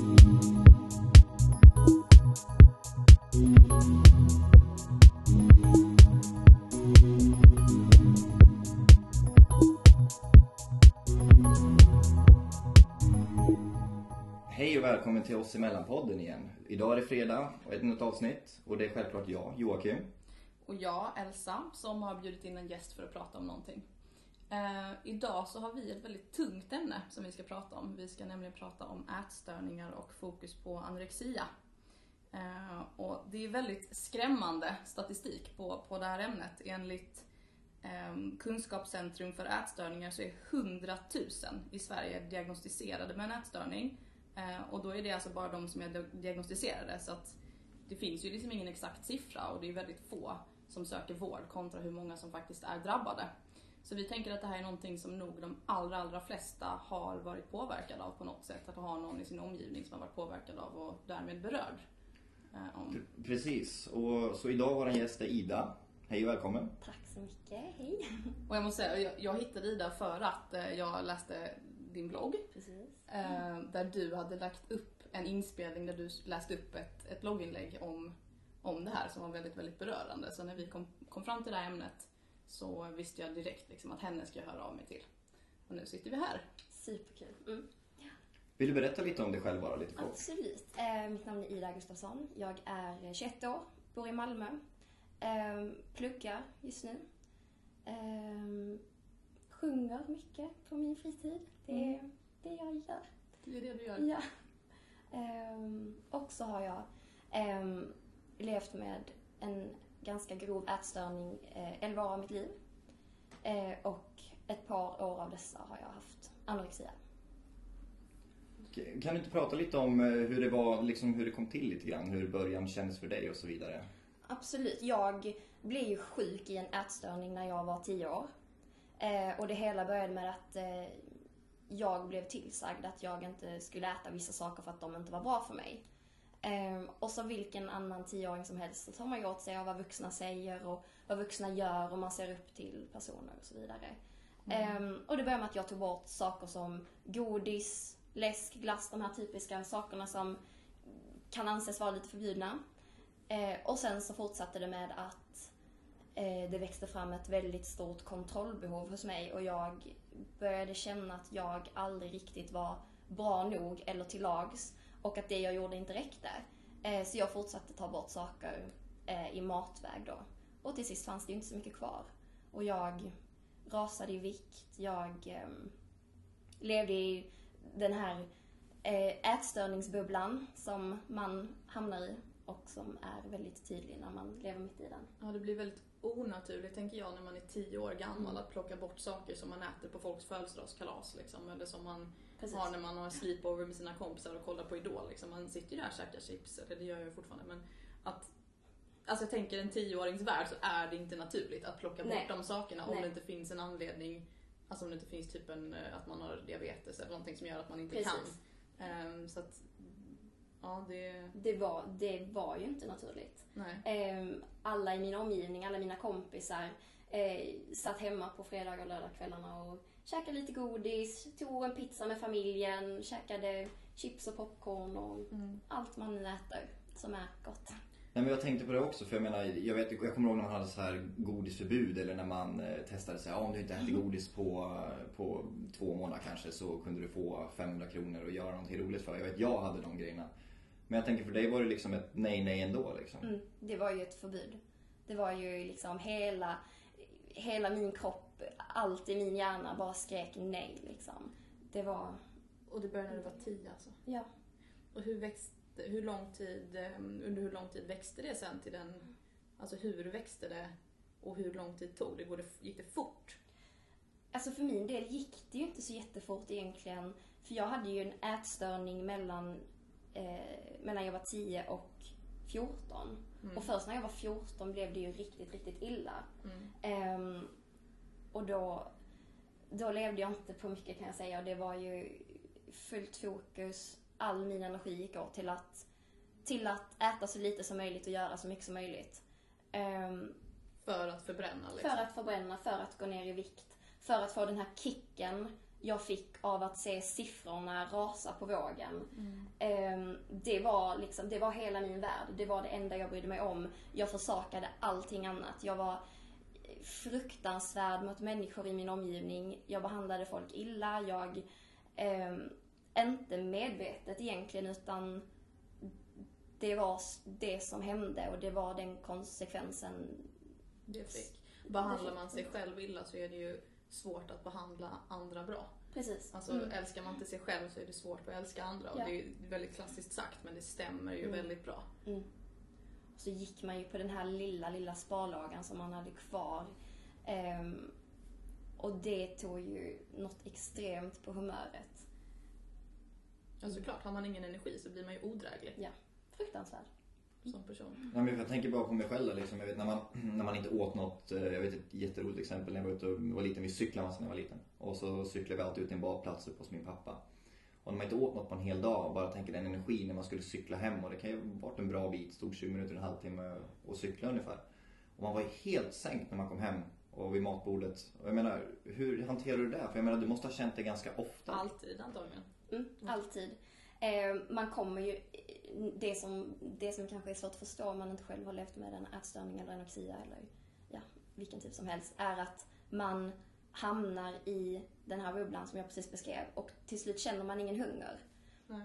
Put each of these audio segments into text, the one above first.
Hej och välkommen till oss emellan-podden igen. Idag är det fredag och ett nytt avsnitt och det är självklart jag, Joakim. Och jag, Elsa, som har bjudit in en gäst för att prata om någonting. Eh, idag så har vi ett väldigt tungt ämne som vi ska prata om. Vi ska nämligen prata om ätstörningar och fokus på anorexia. Eh, och det är väldigt skrämmande statistik på, på det här ämnet. Enligt eh, Kunskapscentrum för ätstörningar så är 100 000 i Sverige diagnostiserade med en ätstörning. Eh, och då är det alltså bara de som är diagnostiserade. Så att det finns ju liksom ingen exakt siffra och det är väldigt få som söker vård kontra hur många som faktiskt är drabbade. Så vi tänker att det här är någonting som nog de allra, allra flesta har varit påverkade av på något sätt. Att ha någon i sin omgivning som har varit påverkad av och därmed berörd. Eh, om. Precis, och så idag vår gäst är Ida. Hej och välkommen. Tack så mycket, hej. Och jag måste säga, jag, jag hittade Ida för att eh, jag läste din blogg. Precis. Eh, där du hade lagt upp en inspelning där du läste upp ett, ett blogginlägg om, om det här som var väldigt, väldigt berörande. Så när vi kom, kom fram till det här ämnet så visste jag direkt liksom att henne ska jag höra av mig till. Och nu sitter vi här. Superkul. Mm. Vill du berätta lite om dig själv bara lite kort? Absolut. Eh, mitt namn är Ida Gustafsson. Jag är 21 år, bor i Malmö. Eh, pluggar just nu. Eh, sjunger mycket på min fritid. Det är det jag gör. Det är det du gör. Ja. Ehm, och så har jag ehm, levt med en ganska grov ätstörning eh, 11 år av mitt liv. Eh, och ett par år av dessa har jag haft anorexia. Kan du inte prata lite om eh, hur det var, liksom hur det kom till lite grann? Hur början kändes för dig och så vidare? Absolut. Jag blev ju sjuk i en ätstörning när jag var 10 år. Eh, och det hela började med att eh, jag blev tillsagd att jag inte skulle äta vissa saker för att de inte var bra för mig. Um, och som vilken annan tioåring som helst så tar man ju åt sig av vad vuxna säger och vad vuxna gör och man ser upp till personer och så vidare. Mm. Um, och det började med att jag tog bort saker som godis, läsk, glass, de här typiska sakerna som kan anses vara lite förbjudna. Uh, och sen så fortsatte det med att uh, det växte fram ett väldigt stort kontrollbehov hos mig och jag började känna att jag aldrig riktigt var bra nog eller till lags och att det jag gjorde inte räckte. Eh, så jag fortsatte ta bort saker eh, i matväg då. Och till sist fanns det ju inte så mycket kvar. Och jag rasade i vikt. Jag eh, levde i den här eh, ätstörningsbubblan som man hamnar i och som är väldigt tydlig när man lever mitt i den. Ja, det blir väldigt onaturligt tänker jag när man är tio år gammal att plocka bort saker som man äter på folks födelsedagskalas liksom, eller som man Precis. har när man har sleepover med sina kompisar och kollar på Idol. Liksom. Man sitter ju där och käkar chips, eller det gör jag ju fortfarande. Men att, alltså jag tänker en tioårings värld så är det inte naturligt att plocka bort Nej. de sakerna om Nej. det inte finns en anledning Alltså om det inte finns typ en, eh, att man har diabetes eller någonting som gör att man inte Precis. kan. Um, så att Ja, det... Det, var, det var ju inte naturligt. Eh, alla i min omgivning, alla mina kompisar eh, satt hemma på fredagar och lördagskvällarna och käkade lite godis, tog en pizza med familjen, käkade chips och popcorn och mm. allt man nu äter som är gott. Nej, men jag tänkte på det också för jag menar, jag, vet, jag kommer ihåg när man hade så här godisförbud eller när man eh, testade sig, ja, om du inte äter godis på, på två månader kanske så kunde du få 500 kronor och göra någonting roligt för. Jag vet, jag hade de grejerna. Men jag tänker för dig var det liksom ett nej, nej ändå liksom. Mm, det var ju ett förbud. Det var ju liksom hela, hela min kropp, allt i min hjärna bara skrek nej liksom. Det var... Och det började när du var tio alltså? Ja. Och hur växte, hur lång tid, ehm, under hur lång tid växte det sen till den, alltså hur växte det och hur lång tid tog det? Gick det fort? Alltså för min del gick det ju inte så jättefort egentligen. För jag hade ju en ätstörning mellan eh, mellan jag var 10 och 14. Mm. Och först när jag var 14 blev det ju riktigt, riktigt illa. Mm. Eh, och då, då levde jag inte på mycket kan jag säga. Och det var ju fullt fokus. All min energi gick åt till att, till att äta så lite som möjligt och göra så mycket som möjligt. Eh, för att förbränna? Liksom. För att förbränna, för att gå ner i vikt. För att få den här kicken jag fick av att se siffrorna rasa på vågen. Mm. Ehm, det, var liksom, det var hela min värld. Det var det enda jag brydde mig om. Jag försakade allting annat. Jag var fruktansvärd mot människor i min omgivning. Jag behandlade folk illa. Jag, ehm, inte medvetet egentligen, utan det var det som hände och det var den konsekvensen. Det fick. Behandlar man sig själv illa så är det ju svårt att behandla andra bra. Precis. Alltså Mm. älskar man inte sig själv så är det svårt att älska andra. Och Ja. det är väldigt klassiskt sagt men det stämmer ju Mm. väldigt bra. Mm. Så gick man ju på den här lilla, lilla sparlagan som man hade kvar. Ehm, och det tog ju något extremt på humöret. Ja såklart, har man ingen energi så blir man ju odräglig Fruktansvärd. som person. Ja, men jag tänker bara på mig själv liksom. Jag vet när man, när man inte åt något. eh, Jag vet ett jätteroligt exempel när jag var ute och var liten. Vi cyklade massa när jag var liten. Och så cyklade vi alltid ut till en badplats uppe hos min pappa. Och när man inte åt något på en hel dag och bara tänker den energin när man skulle cykla hem och det kan ju varit en bra bit, stod 20 minuter, en halvtimme och cykla ungefär. Och man var ju helt sänkt när man kom hem och vid matbordet. Och jag menar, hur hanterar du det? För jag menar, du måste ha känt det ganska ofta. Alltid antagligen. Mm, alltid. Ehm, man kommer ju... Det som, det som kanske är svårt att förstå om man inte själv har levt med en ätstörning eller anorexia eller ja, vilken typ som helst, är att man hamnar i den här bubblan som jag precis beskrev och till slut känner man ingen hunger.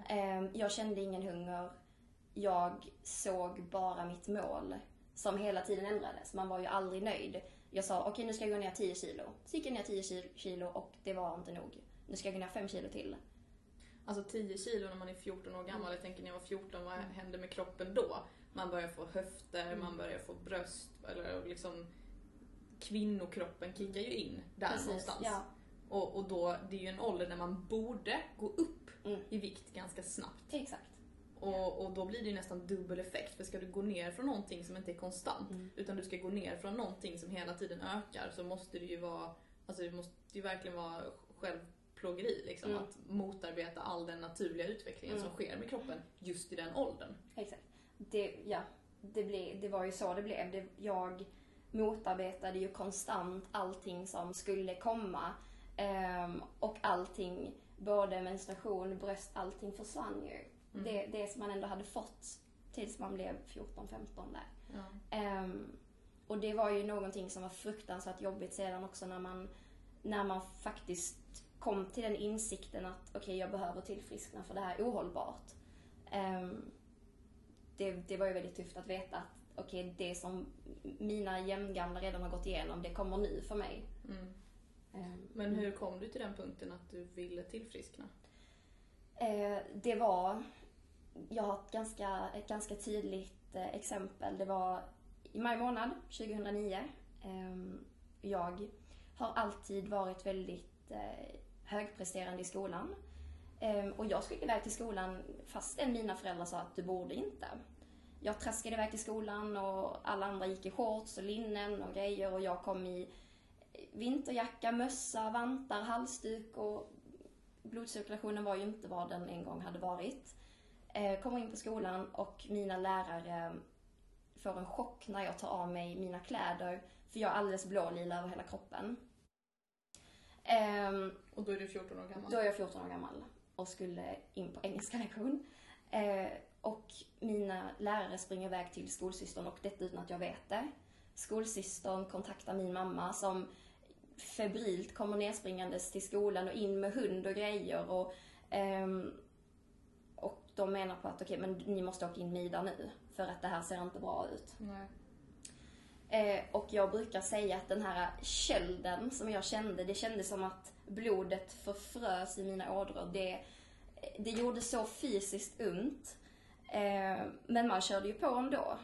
Ehm, Jag kände ingen hunger. Jag såg bara mitt mål som hela tiden ändrades. Man var ju aldrig nöjd. Jag sa okej nu ska jag gå ner 10 kilo. Så gick jag ner 10 ki- kilo och det var inte nog. Nu ska jag gå ner 5 kilo till. Alltså 10 kilo när man är 14 år gammal. Jag tänker när jag var 14, vad hände med kroppen då? Man börjar få höfter, Mm. man börjar få bröst. Eller liksom kvinnokroppen kickar ju in där någonstans. Ja. Och, och då, det är ju en ålder när man borde gå upp Mm. i vikt ganska snabbt. Exakt. Och, och då blir det ju nästan dubbel effekt. För ska du gå ner från någonting som inte är konstant, Mm. utan du ska gå ner från någonting som hela tiden ökar, så måste det ju vara, alltså det måste ju verkligen vara självplågeri liksom. Mm. Att motarbeta all den naturliga utvecklingen Mm. som sker med kroppen just i den åldern. Exakt. Det, ja, det, ble, det var ju så det blev. Det, jag motarbetade ju konstant allting som skulle komma. Ehm, och allting, både menstruation, bröst, allting försvann ju. Mm. Det, det som man ändå hade fått tills man blev 14-15 där. Ja. Ehm, och det var ju någonting som var fruktansvärt jobbigt sedan också när man, när man faktiskt kom till den insikten att okej, jag behöver tillfriskna för det här är ohållbart. Ehm, det, det var ju väldigt tufft att veta att okej, det som mina jämngamla redan har gått igenom, det kommer nu för mig. Mm. Ehm, Men hur kom du till den punkten att du ville tillfriskna? Eh, det var, jag har ett ganska, ett ganska tydligt eh, exempel. Det var i maj månad 2009. Ehm, jag har alltid varit väldigt eh, högpresterande i skolan. Ehm, och jag skulle iväg till skolan fastän mina föräldrar sa att du borde inte. Jag traskade iväg till skolan och alla andra gick i shorts och linnen och grejer och jag kom i vinterjacka, mössa, vantar, halsduk och blodcirkulationen var ju inte vad den en gång hade varit. Eh, kommer in på skolan och mina lärare får en chock när jag tar av mig mina kläder för jag är alldeles blålila över hela kroppen. Ehm, Och då är du 14 år gammal? då är jag 14 år gammal och skulle in på engelska lektion. Och mina lärare springer iväg till skolsystern och detta utan att jag vet det. Skolsystern kontaktar min mamma som febrilt kommer nerspringandes till skolan och in med hund och grejer. Och, ehm, och de menar på att okej, men ni måste åka in med Ida nu för att det här ser inte bra ut. Eh, och jag brukar säga att den här kölden som jag kände, det kändes som att blodet förfrös i mina ådror. Det, det gjorde så fysiskt ont. Eh, men man körde ju på ändå.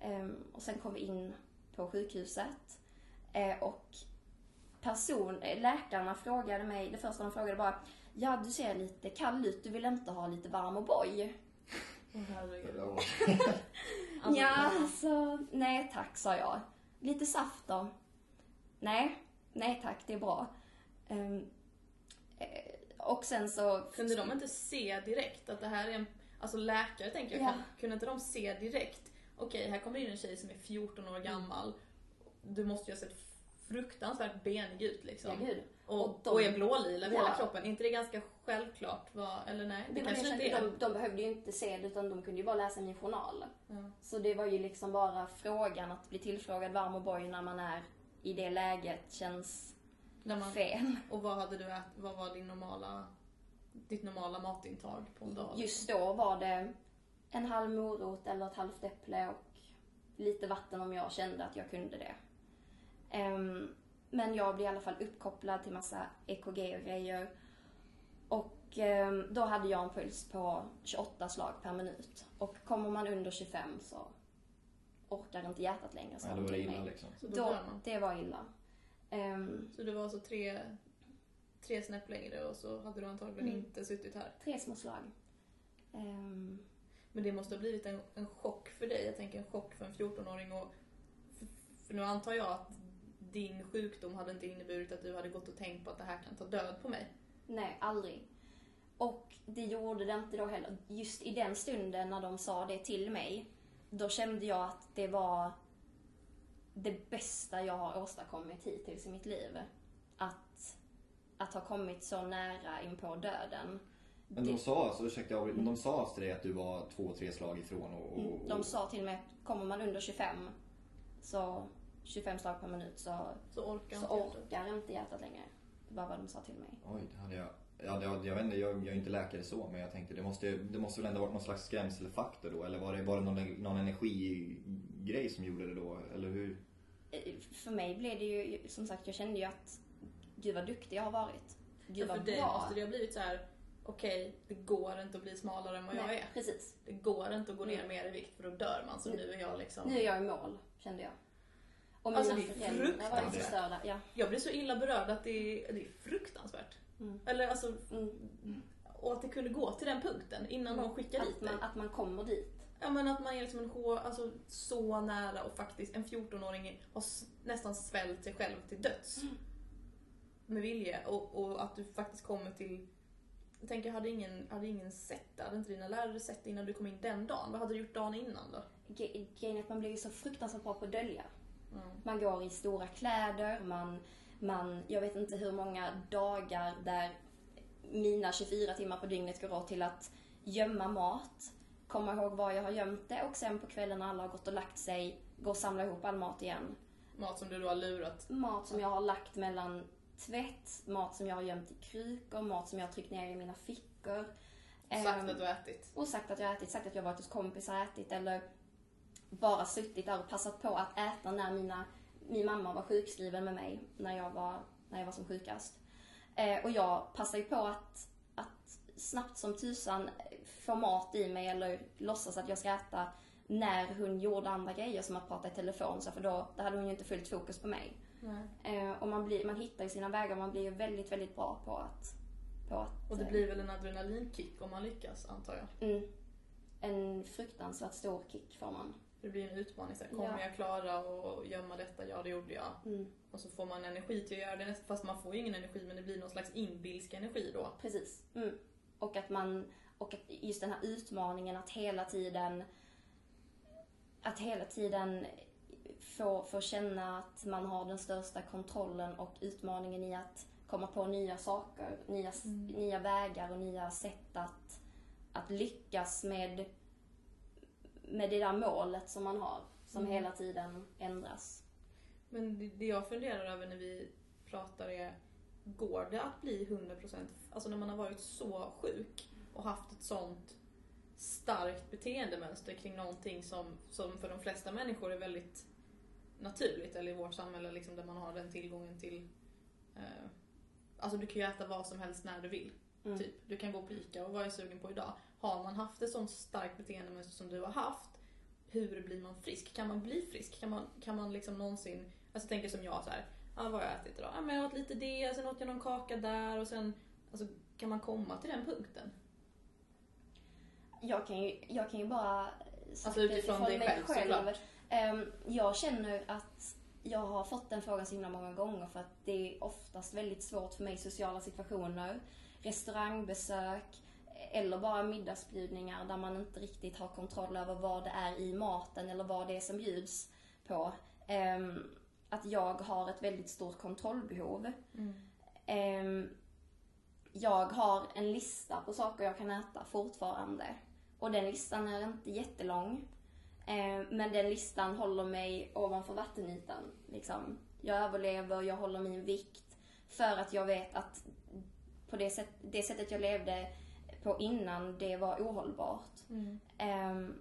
Eh, och sen kom vi in på sjukhuset. Eh, och person, eh, läkarna frågade mig, det första de frågade bara Ja, du ser lite kall ut, du vill inte ha lite varm O'boy? Åh, herregud. Ja. Alltså, ja, alltså, nej tack sa jag. Lite saft då? Nej, nej tack, det är bra. Ehm, eh, och sen så... Kunde de inte se direkt att det här är en, alltså läkare tänker jag, Ja. kunde inte de se direkt, okej här kommer in en tjej som är 14 år gammal, du måste ju ha sett fruktansvärt benig ut liksom. Ja, gud. och, och de- och är blålila över Ja. hela kroppen. Är inte det ganska självklart? Vad, eller nej? Det, Det kanske inte är. de, de behövde ju inte se det utan de kunde ju bara läsa min journal. Ja. Så det var ju liksom bara frågan att bli tillfrågad varm och boy när man är i det läget känns När man, fel. och vad hade du ätit? Vad var din normala, ditt normala matintag på en dag? Just då var det en halv morot eller ett halvt äpple och lite vatten om jag kände att jag kunde det. Ehm, men jag blev i alla fall uppkopplad till massa EKG och grejer. Och ehm, då hade jag en puls på 28 slag per minut. Och kommer man under 25 så orkar inte hjärtat längre. sa Ja, då var det illa liksom. Så då det var illa. Ehm, Så du var alltså tre, tre snäpp längre och så hade du antagligen Mm. inte suttit här. tre små slag. Ehm, Men det måste ha blivit en, en chock för dig. Jag tänker en chock för en 14-åring. Och, för, för nu antar jag att din sjukdom hade inte inneburit att du hade gått och tänkt på att det här kan ta död på mig. Nej, aldrig. Och det gjorde det inte då heller. Just i den stunden när de sa det till mig, då kände jag att det var det bästa jag har åstadkommit hittills i mitt liv. Att, ha kommit så nära in på döden. Men de sa alltså, ursäkta jag men de sa alltså till dig att du var två, tre slag ifrån och... och, och Mm, De sa till mig att kommer man under 25, så 25 slag per minut så, Så orkar så inte hjärtat. orkar inte hjärtat längre. Det var vad de sa till mig. Oj, det hade jag... Ja, det, jag vet inte, jag, jag är inte läkare så, men jag tänkte det måste, det måste väl ändå varit någon slags skrämselfaktor då? Eller var det, var det någon, någon energigrej som gjorde det då? Eller hur? Eh, För mig blev det ju, som sagt, jag kände ju att gud vad duktig jag har varit. Gud Ja, för dig bra. måste det ha blivit så här. okej, det går inte att bli smalare än vad jag Nej, är. Precis. Det går inte att gå ner Mm. mer i vikt för då dör man. Så nu är jag liksom... Nu är jag i mål, kände jag. Och mina Alltså, det är fruktansvärt. Ja. Jag blir så illa berörd att det är, det är fruktansvärt. Mm. Eller alltså, Mm. och att det kunde gå till den punkten innan de skickar dit man, att man kommer dit. Ja men att man är liksom en hår, alltså så nära och faktiskt en 14-åring har nästan svällt sig själv till döds. Mm. Med vilje. Och, och att du faktiskt kommer till... Jag tänker, hade ingen, hade ingen sett det? Hade inte dina lärare sett det innan du kom in den dagen? Vad hade du gjort dagen innan då? Grejen är att man blir ju så fruktansvärt bra på att dölja. Mm. Man går i stora kläder, man, man, jag vet inte hur många dagar där mina 24 timmar på dygnet går åt till att gömma mat, komma ihåg var jag har gömt det och sen på kvällen när alla har gått och lagt sig, gå och samla ihop all mat igen. Mat som du då har lurat. Mat som jag har lagt mellan tvätt, mat som jag har gömt i krukor, mat som jag har tryckt ner i mina fickor. Sagt Ehm, att du har ätit. och sagt att jag har ätit, sagt att jag har varit hos kompisar och ätit eller bara suttit där och passat på att äta när mina, min mamma var sjukskriven med mig när jag var, när jag var som sjukast. Eh, och jag passar ju på att, att snabbt som tusan få mat i mig eller låtsas att jag ska äta när hon gjorde andra grejer som att prata i telefon, så för då, då hade hon ju inte fullt fokus på mig. Eh, och man, blir, man hittar ju sina vägar, man blir ju väldigt, väldigt bra på att... På att Och det eh, blir väl en adrenalinkick om man lyckas, antar jag. Mm. En fruktansvärt stor kick får man. Det blir en utmaning. Så här, kommer Ja. jag klara att gömma detta? Ja, det gjorde jag. Mm. Och så får man energi till att göra det. Fast man får ju ingen energi, men det blir någon slags inbilsk energi då. Precis. Mm. Och att man, och att just den här utmaningen att hela tiden, att hela tiden få, få känna att man har den största kontrollen och utmaningen i att komma på nya saker, nya, Mm. nya vägar och nya sätt att, att lyckas med, med det där målet som man har, som Mm. hela tiden ändras. Men det, jag funderar över när vi pratar är, går det att bli 100%? Alltså när man har varit så sjuk och haft ett sånt starkt beteendemönster kring någonting som, som för de flesta människor är väldigt naturligt, eller i vårt samhälle liksom, där man har den tillgången till eh, Alltså du kan ju äta vad som helst när du vill. Mm. Typ. Du kan gå på ICA och vad är sugen på idag? Har man haft ett sånt starkt beteendemönster som du har haft, hur blir man frisk? Kan man bli frisk? Kan man, kan man liksom någonsin, alltså jag tänker som jag så här, ja, vad har jag ätit idag? Ja, men jag åt lite det, sen åt jag någon kaka där och sen, alltså kan man komma till den punkten? jag kan ju, jag kan ju bara Alltså utifrån dig själv, såklart. Ehm, jag känner att jag har fått den frågan så himla många gånger för att det är oftast väldigt svårt för mig i sociala situationer. Restaurangbesök eller bara middagsbjudningar där man inte riktigt har kontroll över vad det är i maten eller vad det är som bjuds på. Ehm, att jag har ett väldigt stort kontrollbehov. Mm. Ehm, jag har en lista på saker jag kan äta fortfarande. Och den listan är inte jättelång. Ehm, men den listan håller mig ovanför vattenytan. Liksom. Jag överlever, jag håller min vikt. För att jag vet att på det, sätt, det sättet jag levde på innan, det var ohållbart. Mm. Ehm,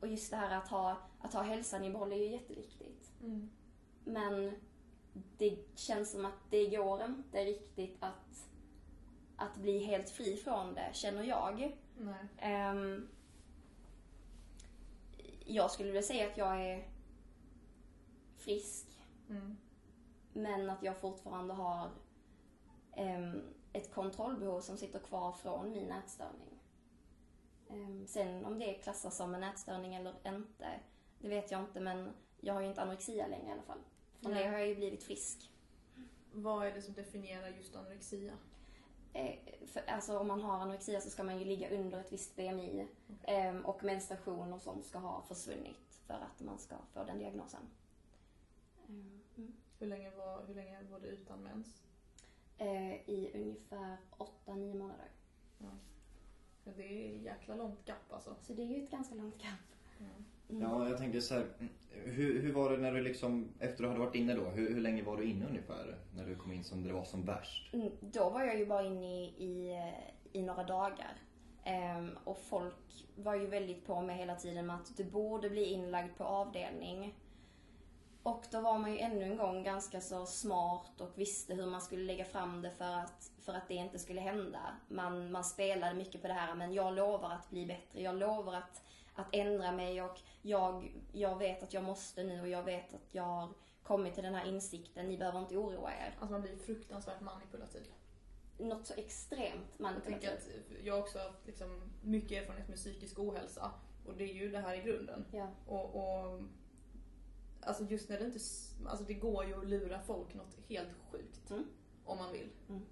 och just det här att ha, att ha hälsan i behåll är ju jätteviktigt. Mm. Men det känns som att det går inte riktigt att, att bli helt fri från det, känner jag. Nej. Jag skulle vilja säga att jag är frisk, Mm. men att jag fortfarande har ehm, ett kontrollbehov som sitter kvar från min ätstörning. Ehm, sen om det klassas som en ätstörning eller inte, det vet jag inte, men jag har ju inte anorexia längre i alla fall. Från Nej. det har jag ju blivit frisk. Vad är det som definierar just anorexia? Eh, för, alltså om man har anorexia så ska man ju ligga under ett visst BMI. Ehm, och menstruation och sånt ska ha försvunnit för att man ska få den diagnosen. Ehm, mm. Hur länge var, hur länge var du utan mens? Eh, I ungefär 8-9 månader. För det är jäkla långt gap alltså. Så det är ju ett ganska långt gap. Mm. Mm. Ja, jag tänker så här. Hur, hur var det när du liksom, efter du hade varit inne då, hur, hur länge var du inne ungefär? När du kom in som det var som värst? Mm, Då var jag ju bara inne i, i, i några dagar. Ehm, och folk var ju väldigt på mig hela tiden med att du borde bli inlagd på avdelning. Och då var man ju ännu en gång ganska så smart och visste hur man skulle lägga fram det för att, för att det inte skulle hända. Man, man spelade mycket på det här, men jag lovar att bli bättre. Jag lovar att, att ändra mig och jag, jag vet att jag måste nu och jag vet att jag har kommit till den här insikten. Ni behöver inte oroa er. Alltså man blir fruktansvärt manipulativ. Något så extremt Jag tänker manipulativt. att jag har också haft liksom mycket erfarenhet med psykisk ohälsa. Och det är ju det här i grunden. Ja. Och, och alltså just när det inte, alltså det går ju att lura folk något helt sjukt. Mm. Om man vill. Mm.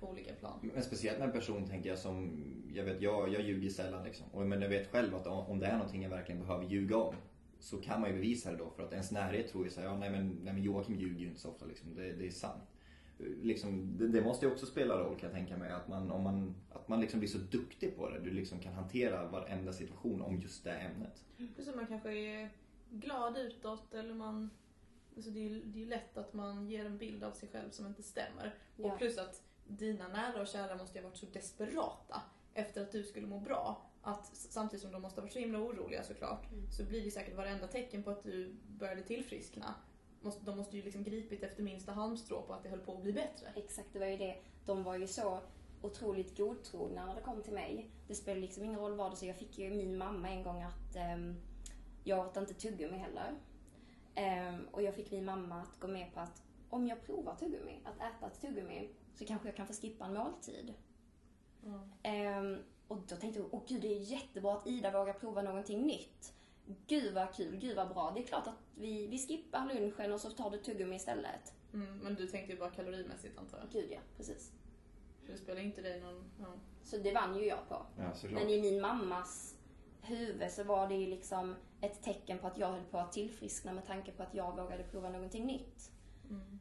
På olika plan. Men speciellt med en person tänker jag som, jag vet jag, jag ljuger sällan liksom. Och, men jag vet själv att om det är någonting jag verkligen behöver ljuga om så kan man ju bevisa det då för att ens närhet tror ju såhär, ja nej men, nej men Joakim ljuger ju inte så ofta liksom. Det, det är sant. Liksom, det, det måste ju också spela roll kan jag tänka mig. Att man, om man, att man liksom blir så duktig på det. Du liksom kan hantera varenda situation om just det ämnet. Plus att man kanske är glad utåt eller man... Alltså det är ju det är ju lätt att man ger en bild av sig själv som inte stämmer. Ja. Och plus att dina nära och kära måste ju ha varit så desperata efter att du skulle må bra. Att samtidigt som de måste ha varit så himla oroliga såklart, Mm. så blir det säkert varenda tecken på att du började tillfriskna. De måste ju liksom gripit efter minsta halmstrå på att det höll på att bli bättre. Exakt, det var ju det. De var ju så otroligt godtrogna när det kom till mig. Det spelade liksom ingen roll vad det så jag fick ju min mamma en gång att ehm, jag åt inte tuggummi heller. Ehm, och jag fick min mamma att gå med på att om jag provar tuggummi, att äta ett tuggummi, så kanske jag kan få skippa en måltid. Mm. Ehm, och då tänkte jag, åh gud det är jättebra att Ida vågar prova någonting nytt. Gud vad kul, gud vad bra. Det är klart att vi, vi skippar lunchen och så tar du tuggummi istället. Mm, men du tänkte ju bara kalorimässigt antar jag. Gud ja, precis. För det spelar inte dig någon... Ja. Så det vann ju jag på. Ja. Men i min mammas huvud så var det ju liksom ett tecken på att jag höll på att tillfriskna med tanke på att jag vågade prova någonting nytt. Mm.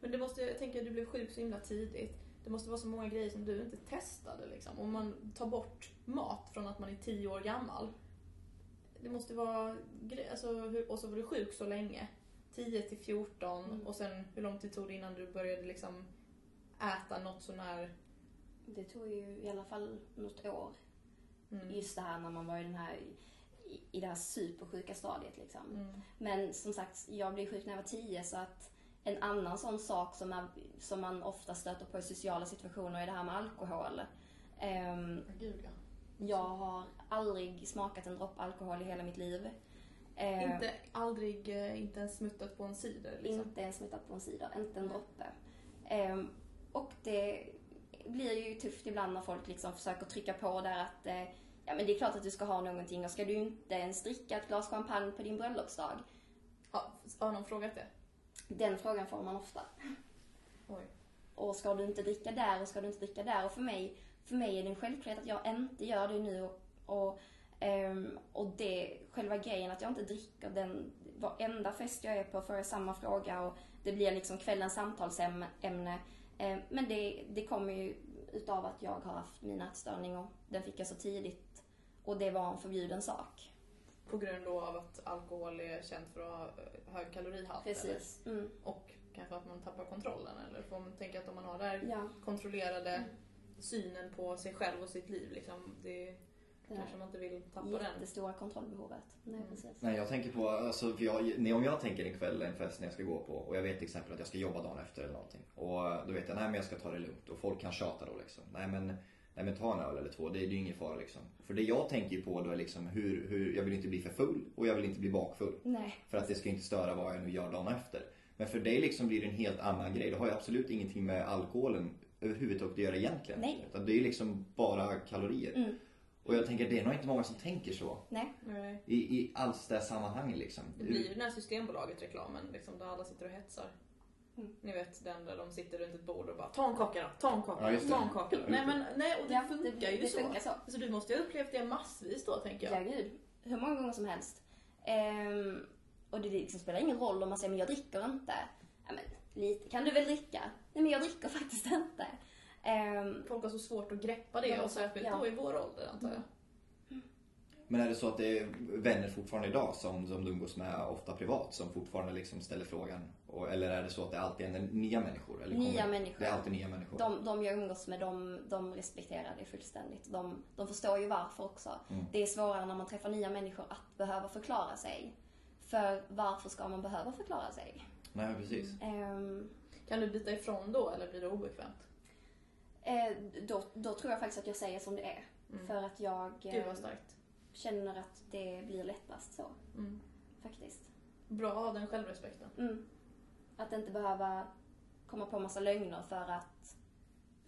Men det måste, jag tänker att du blev sjuk så himla tidigt. Det måste vara så många grejer som du inte testade liksom. Om man tar bort mat från att man är 10 år gammal. Det måste vara gre- alltså, och så var du sjuk så länge. 10 till 14 Mm. och sen hur lång tid tog det innan du började liksom äta något sånär... Det tog ju i alla fall något år. Mm. Just det här när man var i den här i, det här supersjuka stadiet liksom. Mm. Men som sagt, jag blev sjuk när jag var 10 så att en annan sån sak som, är, som man ofta stöter på i sociala situationer är det här med alkohol. Ja, Gud ja. jag har aldrig smakat en droppe alkohol i hela mitt liv. Ehm, Inte, aldrig, eh, inte ens smuttat på en cider liksom. Inte ens smittat på en cider, inte en droppe. Ehm, och det blir ju tufft ibland när folk liksom försöker trycka på där att eh, ja, men det är klart att du ska ha någonting och ska du inte ens dricka ett glas champagne på din bröllopsdag? Ja, har någon frågat det? Den frågan får man ofta. Oj. Och ska du inte dricka där och ska du inte dricka där? Och för mig, för mig är det en självklarhet att jag inte gör det nu. Och, och Ehm, och det, själva grejen att jag inte dricker den, varenda fest jag är på får jag samma fråga och det blir liksom kvällens samtalsämne. Ehm, men det, det kommer ju utav att jag har haft min ätstörning och den fick jag så tidigt och det var en förbjuden sak. På grund då av att alkohol är känt för att ha eh, hög kalorihalt? Precis. Mm. Och kanske att man tappar kontrollen? Eller får man tänka att om man har det här Ja. kontrollerade Mm. synen på sig själv och sitt liv, liksom, det Det kanske man inte vill tappa den. jättestora kontrollbehovet. Nej, Mm. precis. Nej, jag tänker på, alltså, för jag, om jag tänker en kväll, en fest när jag ska gå på och jag vet till exempel att jag ska jobba dagen efter eller någonting. Och då vet jag, nej men jag ska ta det lugnt och folk kan tjata då liksom. Nej men, nej men ta en öl eller två, det, det är ju ingen fara liksom. För det jag tänker ju på då är liksom hur, hur, jag vill inte bli för full och jag vill inte bli bakfull. Nej. För att det ska inte störa vad jag nu gör dagen efter. Men för dig liksom blir det en helt annan grej. Det har ju absolut ingenting med alkoholen överhuvudtaget att göra egentligen. Nej. Utan det är liksom bara kalorier. Mm. Och jag tänker det är nog inte många som tänker så. Nej. Nej. I, i alls det här sammanhanget liksom. Det blir ju den här Systembolaget-reklamen liksom, där alla sitter och hetsar. Mm. Ni vet den där de sitter runt ett bord och bara ta en kaka då, ta en kaka, Ja, det. ta en kaka då. Nej men nej, och det Ja, funkar ju det så. funkar så. Så du måste ju ha upplevt det massvis då tänker jag. Ja, gud. Hur många gånger som helst. Ehm, och det liksom spelar ingen roll om man säger men jag dricker inte. Ja, men lite kan du väl dricka? Nej men jag dricker faktiskt inte. Ehm, Folk har så svårt att greppa det Ja, och särskilt ja. då i vår ålder antar jag. Men är det så att det är vänner fortfarande idag som, som du umgås med ofta privat som fortfarande liksom ställer frågan? Och, eller är det så att det alltid är nya människor? Eller Nya människor. Det är alltid nya människor? de, de jag umgås med, de, de respekterar det fullständigt. De, de förstår ju varför också. Mm. Det är svårare när man träffar nya människor att behöva förklara sig. För varför ska man behöva förklara sig? Nej precis. Ehm, Kan du byta ifrån då eller blir det obekvämt? eh, då, då tror jag faktiskt att jag säger som det är. Mm. För att jag Gud eh, vad starkt. Känner att det blir lättast så. Mm. Faktiskt. Bra att ha den självrespekten. Mm. Att inte behöva komma på massa lögner för att,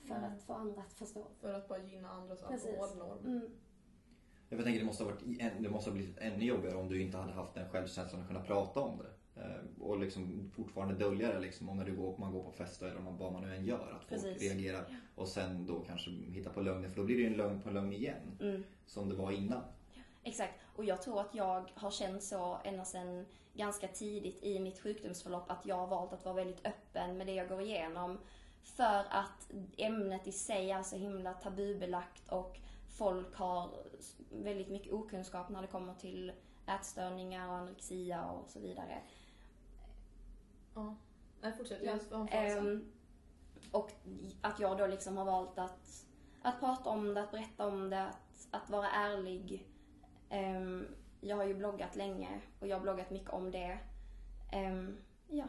för Mm. att få andra att förstå. För att bara gynna andras Precis. alkoholnorm. Mm. Jag tänker det måste ha varit en- det måste ha blivit ännu jobbigare om du inte hade haft den självkänslan att kunna prata om det. Eh, Och liksom fortfarande dölja det liksom om när du går, man går på fester eller man, vad man nu än gör. Att folk Precis. reagerar och sen då kanske hitta på lögner för då blir det ju en lögn på en lögn igen. Mm. Som det var innan. Exakt. Och jag tror att jag har känt så ända sedan ganska tidigt i mitt sjukdomsförlopp att jag har valt att vara väldigt öppen med det jag går igenom. För att ämnet i sig är så himla tabubelagt och folk har väldigt mycket okunskap när det kommer till ätstörningar och anorexia och så vidare. Ja. Nej fortsätt, Ja, jag har. Ehm, och att jag då liksom har valt att, att prata om det, att berätta om det, att, att vara ärlig. Ehm, jag har ju bloggat länge och jag har bloggat mycket om det. Ehm, ja.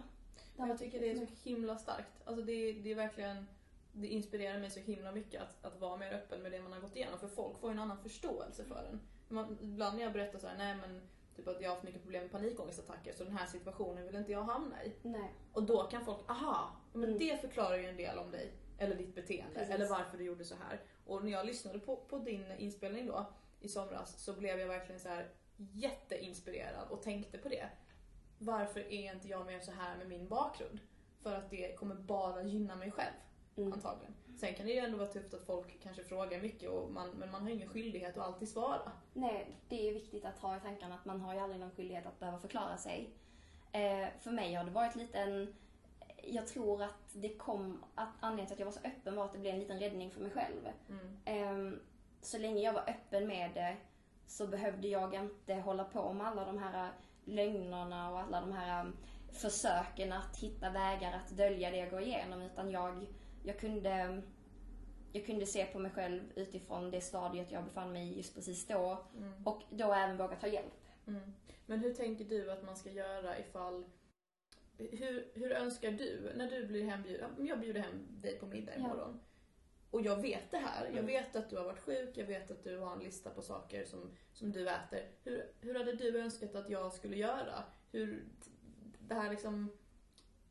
Men jag tycker det är så himla starkt. Alltså det, det är verkligen, det inspirerar mig så himla mycket att, att vara mer öppen med det man har gått igenom. För folk får ju en annan förståelse för den. Man, ibland när jag berättar så här, nej men typ att jag har haft mycket problem med panikångestattacker så den här situationen vill inte jag hamna i. Nej. Och då kan folk, aha, men Mm. det förklarar ju en del om dig. Eller ditt beteende. Precis. Eller varför du gjorde så här. Och när jag lyssnade på, på din inspelning då i somras så blev jag verkligen så här jätteinspirerad och tänkte på det. Varför är inte jag mer så här med min bakgrund? För att det kommer bara gynna mig själv Mm. antagligen. Sen kan det ju ändå vara tufft att folk kanske frågar mycket och man, men man har ingen skyldighet att alltid svara. Nej, det är viktigt att ha i tankarna att man har ju aldrig någon skyldighet att behöva förklara sig. Eh, för mig har det varit lite en... Jag tror att det kom... Att anledningen till att jag var så öppen var att det blev en liten räddning för mig själv. Mm. Ehm, så länge jag var öppen med det så behövde jag inte hålla på med alla de här lögnerna och alla de här um, försöken att hitta vägar att dölja det jag går igenom. Utan jag, jag, kunde, jag kunde se på mig själv utifrån det stadiet jag befann mig i just precis då. Mm. Och då även våga ta hjälp. Mm. Men hur tänker du att man ska göra ifall... Hur, hur önskar du, när du blir hembjuden, jag bjuder hem dig på middag Ja. Och jag vet det här, jag Mm. vet att du har varit sjuk, jag vet att du har en lista på saker som, som du äter. Hur, hur hade du önskat att jag skulle göra? Hur, det här liksom,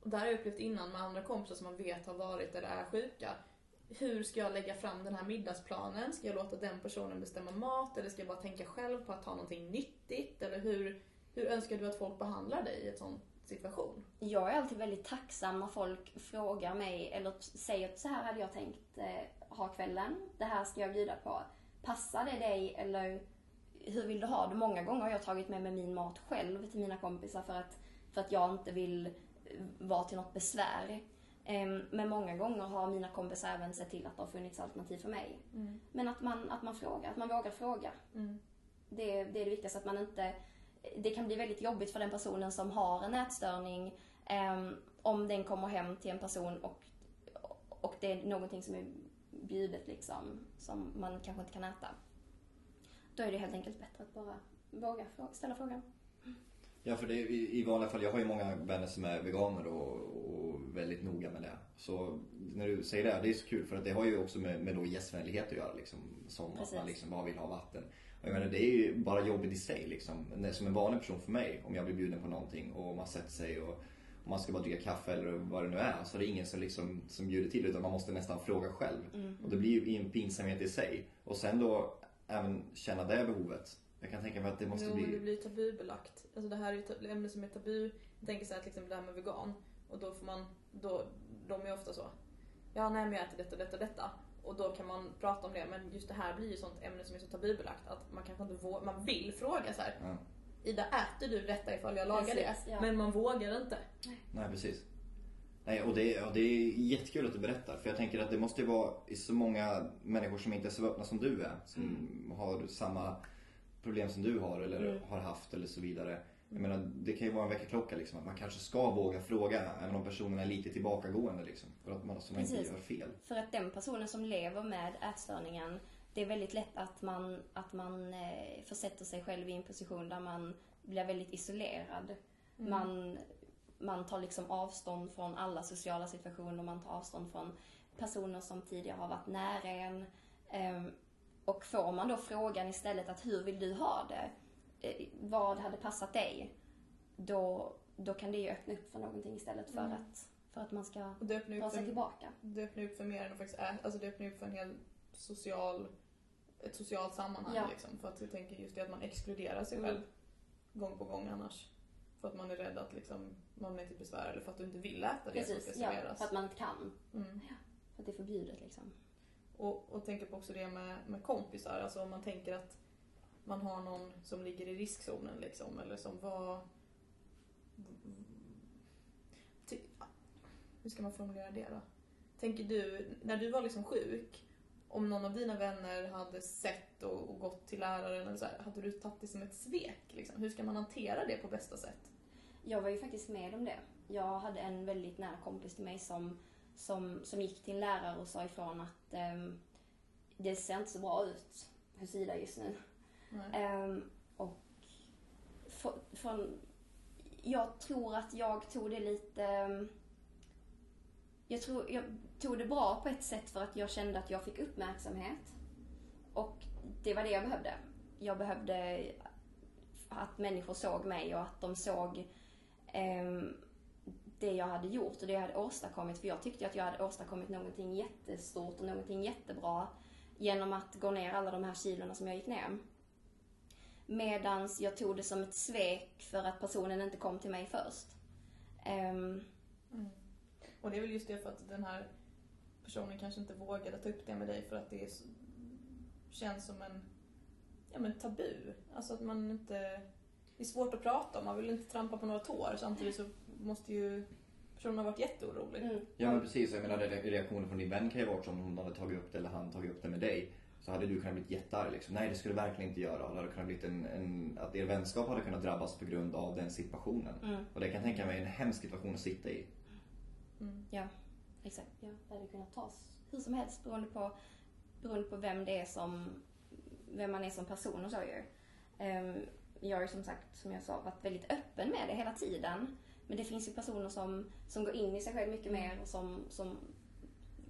och det här har jag upplevt innan med andra kompisar som man vet har varit eller är sjuka. Hur ska jag lägga fram den här middagsplanen? Ska jag låta den personen bestämma mat eller ska jag bara tänka själv på att ta någonting nyttigt? Eller hur, hur önskar du att folk behandlar dig i en sån situation? Jag är alltid väldigt tacksam när folk frågar mig eller säger att så här hade jag tänkt eh, ha kvällen. Det här ska jag bjuda på. Passar det dig eller hur vill du ha det? Många gånger har jag tagit med mig min mat själv till mina kompisar för att, för att jag inte vill eh, vara till något besvär. Ehm, Men många gånger har mina kompisar även sett till att det har funnits alternativ för mig. Mm. Men att man, att man frågar, att man vågar fråga. Mm. Det, det är det viktigaste, att man inte... Det kan bli väldigt jobbigt för den personen som har en ätstörning ehm, om den kommer hem till en person och, och det är någonting som är bjudet liksom, som man kanske inte kan äta. Då är det helt enkelt bättre att bara våga ställa frågan. Ja, för det är, i, vanliga fall, jag har ju många vänner som är veganer och, och väldigt noga med det. Så när du säger det, det är så kul för att det har ju också med, med då gästvänlighet att göra. Liksom, som att Precis. man liksom bara vill ha vatten. Jag menar, det är ju bara jobbigt i sig. Liksom. Som en vanlig person för mig, om jag blir bjuden på någonting och man sätter sig och man ska bara dricka kaffe eller vad det nu är, så är det ingen som, liksom, som bjuder till utan man måste nästan fråga själv. Och det blir ju en pinsamhet i sig. Och sen då även känna det behovet. Jag kan tänka mig att det måste jo, men det bli... blir tabubelagt. Alltså det här är ju ett ämne som är tabu. Jag tänker så här till exempel det här med vegan. Och då får man, då, de är ofta så. Ja, nej men jag äter detta, detta, detta. Och då kan man prata om det. Men just det här blir ju sånt ämne som är så tabubelagt att man kanske inte vågar, man vill fråga så här. Ja. Ida, äter du detta ifall jag lagar Precis, det? ja. Men man vågar inte. Nej, precis. Nej, och det, och det är jättekul att du berättar. För jag tänker att det måste ju vara så många människor som inte är så öppna som du är. Som har samma problem som du har eller Mm. har haft eller så vidare. Jag menar, det kan ju vara en väckarklocka liksom. Att man kanske ska våga fråga även om personen är lite tillbakagående liksom. För att man, så man inte Precis. gör fel. För att den personen som lever med ätstörningen, det är väldigt lätt att man, att man eh, försätter sig själv i en position där man blir väldigt isolerad. Man, man tar liksom avstånd från alla sociala situationer, man tar avstånd från personer som tidigare har varit nära en. Ehm, och får man då frågan istället att hur vill du ha det? Eh, vad hade passat dig? Då, då kan det ju öppna upp för någonting istället för, Mm. att, för att man ska Och det upp sig för, tillbaka. det öppnar upp för mer än att faktiskt äta. Alltså det öppnar upp för en hel social, ett socialt sammanhang Ja. liksom. För att jag tänker just det att man exkluderar sig Mm. själv gång på gång annars. För att man är rädd att liksom, man är till besvär eller för att du inte vill äta det som Precis, ska ja, serveras. för att man inte kan. Mm. För att det är förbjudet liksom. Och, och tänker på också det med, med kompisar, alltså om man tänker att man har någon som ligger i riskzonen liksom, eller som var... Hur ska man formulera det då? Tänker du, när du var liksom sjuk, om någon av dina vänner hade sett och, och gått till läraren, eller så här, hade du tagit det som ett svek? Liksom? Hur ska man hantera det på bästa sätt? Jag var ju faktiskt med om det. Jag hade en väldigt nära kompis till mig som, som, som gick till en lärare och sa ifrån att eh, det ser inte så bra ut hos Ida just nu. Um, och för, från, jag tror att jag tog det lite... Jag tror jag tog det bra på ett sätt för att jag kände att jag fick uppmärksamhet. Och det var det jag behövde. Jag behövde att människor såg mig och att de såg um, det jag hade gjort och det jag hade åstadkommit. För jag tyckte att jag hade åstadkommit någonting jättestort och någonting jättebra genom att gå ner alla de här kilorna som jag gick ner. Medans jag tog det som ett svek för att personen inte kom till mig först. Ehm, Mm. Och det är väl just det för att den här personen kanske inte vågade ta upp det med dig för att det är så, känns som en ja, men tabu. Alltså att man inte... Det är svårt att prata om, man vill inte trampa på några tår. Samtidigt så måste ju personen ha varit jätteorolig. mm, Ja men precis, jag menar re- reaktionen från din vän kan ju vara som om hon hade tagit upp det eller han tagit upp det med dig. Så hade du kunnat bli jättearg liksom. Nej det skulle du verkligen inte göra. Och Det hade kunnat bli en, en, att er vänskap hade kunnat drabbas på grund av den situationen. mm, Och det kan jag tänka mig är en hemsk situation att sitta i. Mm. ja, exakt. Ja, det hade kunnat tas hur som helst beroende på, beroende på vem det är som, vem man är som person och så ju. Ehm, jag har ju som sagt, som jag sa, varit väldigt öppen med det hela tiden. Men det finns ju personer som, som går in i sig själv mycket mer och som, som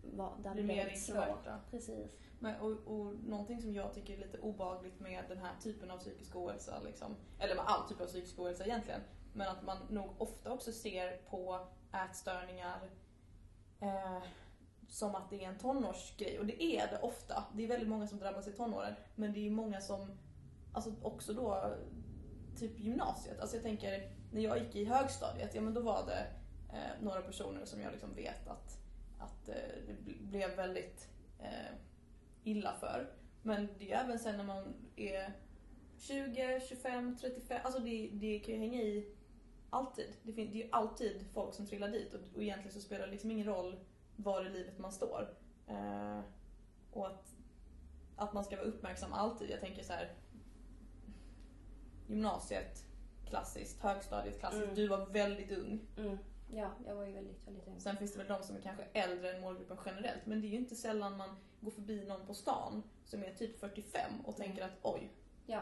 var, där det Blir mer svårt. Precis. Men, och, och någonting som jag tycker är lite obehagligt med den här typen av psykisk ohälsa, liksom, eller med all typ av psykisk ohälsa egentligen, men att man nog ofta också ser på ätstörningar eh, som att det är en tonårsgrej. Och det är det ofta. Det är väldigt många som drabbas i tonåren. Men det är många som, alltså också då, typ gymnasiet. Alltså jag tänker, när jag gick i högstadiet, ja men då var det eh, några personer som jag liksom vet att, att eh, det blev väldigt eh, illa för. Men det är även sen när man är 20, 25, 35, alltså det, det kan ju hänga i alltid. Det, fin- det är ju alltid folk som trillar dit och, och egentligen så spelar det liksom ingen roll var i livet man står. Eh, och att, att man ska vara uppmärksam alltid. Jag tänker så här. Gymnasiet, klassiskt. Högstadiet, klassiskt. Mm. Du var väldigt ung. Mm. Ja, jag var ju väldigt, väldigt ung. Sen finns det väl de som är kanske äldre än målgruppen generellt. Men det är ju inte sällan man går förbi någon på stan som är typ 45 och tänker att oj, Ja.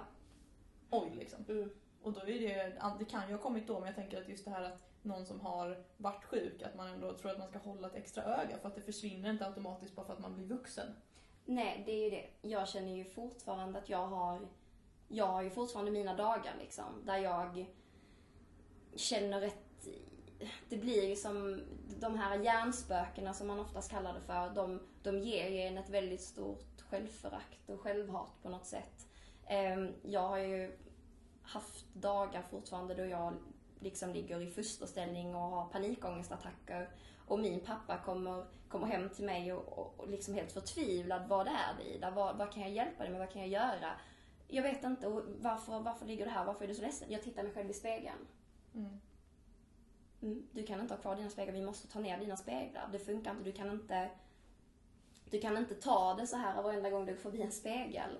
oj liksom. Mm. Och då är det, det kan ju ha kommit då, men jag tänker att just det här att någon som har varit sjuk, att man ändå tror att man ska hålla ett extra öga för att det försvinner inte automatiskt bara för att man blir vuxen. Nej, det är ju det. Jag känner ju fortfarande att jag har... Jag har ju fortfarande mina dagar liksom, där jag känner ett... Det blir ju som de här hjärnspökena som man oftast kallar det för. De, de ger ju en ett väldigt stort självförakt och självhat på något sätt. Ehm, jag har ju haft dagar fortfarande då jag liksom ligger i fosterställning och har panikångestattacker. Och min pappa kommer, kommer hem till mig och, och, och liksom helt förtvivlad. Vad är det Ida? Vad, vad kan jag hjälpa dig med? Vad kan jag göra? Jag vet inte. Och varför, varför ligger du här? Varför är du så ledsen? Jag tittar mig själv i spegeln. Mm, du kan inte ha kvar dina speglar. Vi måste ta ner dina speglar. Det funkar inte. Du kan inte, du kan inte ta det så här varenda gång du går förbi en spegel.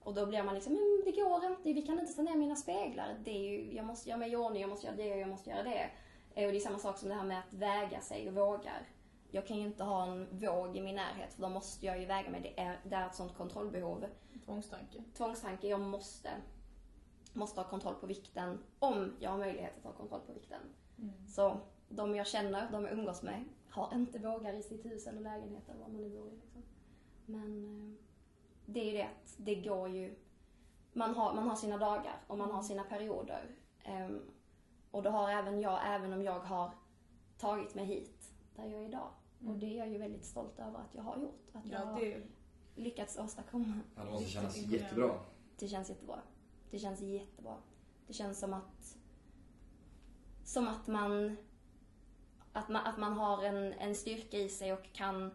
Och då blir man liksom, men det går inte. Vi kan inte ta ner mina speglar. Det är ju, jag måste göra mig i ordning. Jag måste göra det och jag måste göra det. Eh, Och det är samma sak som det här med att väga sig och vågar. Jag kan ju inte ha en våg i min närhet för då måste jag ju väga mig. Det är, det är ett sånt kontrollbehov. Tvångstanke. Tvångstanke, jag måste, måste ha kontroll på vikten om jag har möjlighet att ha kontroll på vikten. Mm. Så de jag känner, de jag umgås med, har inte vågar i sitt hus eller lägenhet eller vad man nu bor i. Liksom. Men eh, det är ju det att det går ju... Man har, man har sina dagar och man har sina perioder. Ehm, och det har även jag, även om jag har tagit mig hit där jag är idag. Och det är jag ju väldigt stolt över att jag har gjort. Att jag Ja, har det, lyckats åstadkomma. Ja, det måste kännas jättebra. Det känns jättebra. Det känns jättebra. Det känns som att... Som att man... Att man, att man har en, en styrka i sig och kan...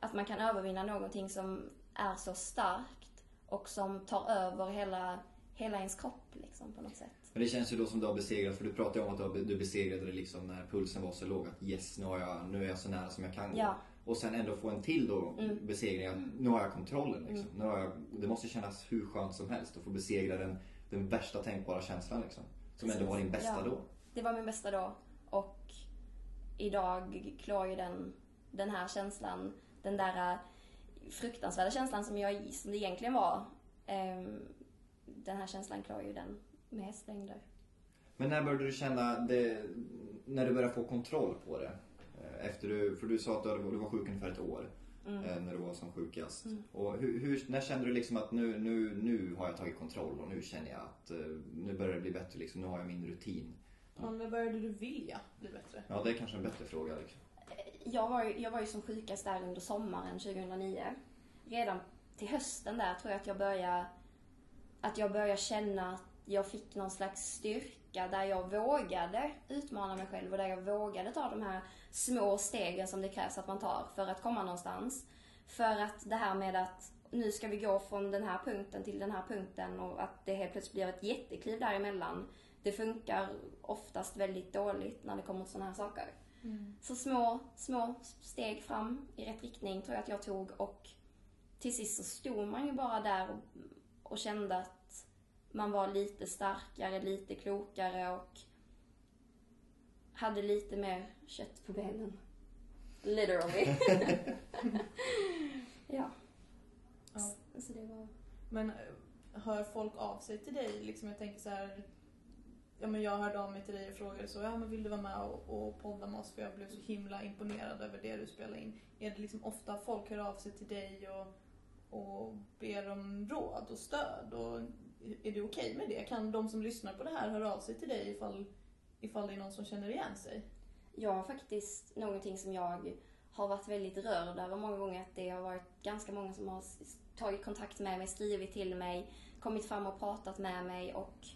Att man kan övervinna någonting som är så starkt och som tar över hela, hela ens kropp liksom på något sätt. Men det känns ju då som du har besegrat, för du pratade ju om att du, besegrade det liksom när pulsen var så låg att yes, nu, har jag, nu är jag så nära som jag kan gå. Ja. Och sen ändå få en till då Mm. besegring, att nu har jag kontrollen liksom. Nu har jag, det måste kännas hur skönt som helst att få besegra den, den värsta tänkbara känslan liksom. Som ändå var din bästa Ja. då. Det var min bästa då och idag klår ju den, den här känslan, den där äh, fruktansvärda känslan som, jag, som det egentligen var. ehm, den här känslan klår ju den med hästlängder. Men när började du känna det, när du började få kontroll på det? Efter du, för du sa att du, hade, du var sjuk ungefär ett år Mm. eh, när du var som sjukast. Mm. Och hur, hur, när kände du liksom att nu, nu, nu har jag tagit kontroll och nu känner jag att eh, nu börjar det bli bättre liksom, nu har jag min rutin. men när började du vilja bli bättre? Ja, det är kanske en bättre fråga. Liksom. Jag var, ju, jag var ju som sjukast där under sommaren 2009. Redan till hösten där tror jag att jag började, att jag började känna att jag fick någon slags styrka där jag vågade utmana mig själv och där jag vågade ta de här små stegen som det krävs att man tar för att komma någonstans. För att det här med att nu ska vi gå från den här punkten till den här punkten och att det helt plötsligt blir ett jättekliv däremellan. Det funkar oftast väldigt dåligt när det kommer till sådana här saker. Så små, små steg fram i rätt riktning tror jag att jag tog och till sist så stod man ju bara där och, och kände att man var lite starkare, lite klokare och hade lite mer kött på benen. Literally. ja. Ja. Så det var... Men eh, hör folk av sig till dig? Liksom jag tänker så här. Ja, men jag hörde av mig till dig och frågade så, ja men vill du vara med och, och podda med oss för jag blev så himla imponerad över det du spelade in. Är det liksom ofta folk hör av sig till dig och, och ber om råd och stöd? Och är du okej med det? Kan de som lyssnar på det här höra av sig till dig ifall, ifall det är någon som känner igen sig? Jag har faktiskt någonting som jag har varit väldigt rörd över många gånger. Att det har varit ganska många som har tagit kontakt med mig, skrivit till mig, kommit fram och pratat med mig och,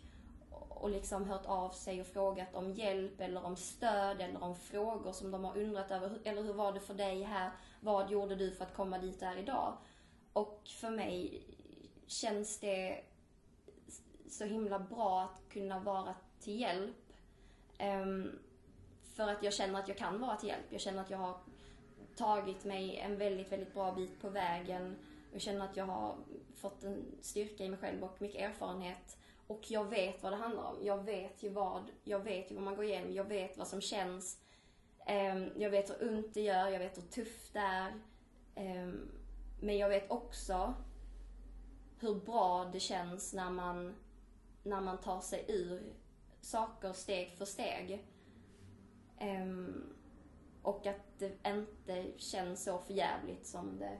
och liksom hört av sig och frågat om hjälp eller om stöd eller om frågor som de har undrat över. Eller hur var det för dig här? Vad gjorde du för att komma dit där idag? Och för mig känns det så himla bra att kunna vara till hjälp. Um, för att jag känner att jag kan vara till hjälp. Jag känner att jag har tagit mig en väldigt, väldigt bra bit på vägen. Jag känner att jag har fått en styrka i mig själv och mycket erfarenhet. Och jag vet vad det handlar om. Jag vet ju vad, jag vet ju vad man går igenom. Jag vet vad som känns. Um, jag vet hur ont det gör. Jag vet hur tufft det är. Um, men jag vet också hur bra det känns när man, när man tar sig ur saker steg för steg. Ehm, och att det inte känns så förjävligt som det...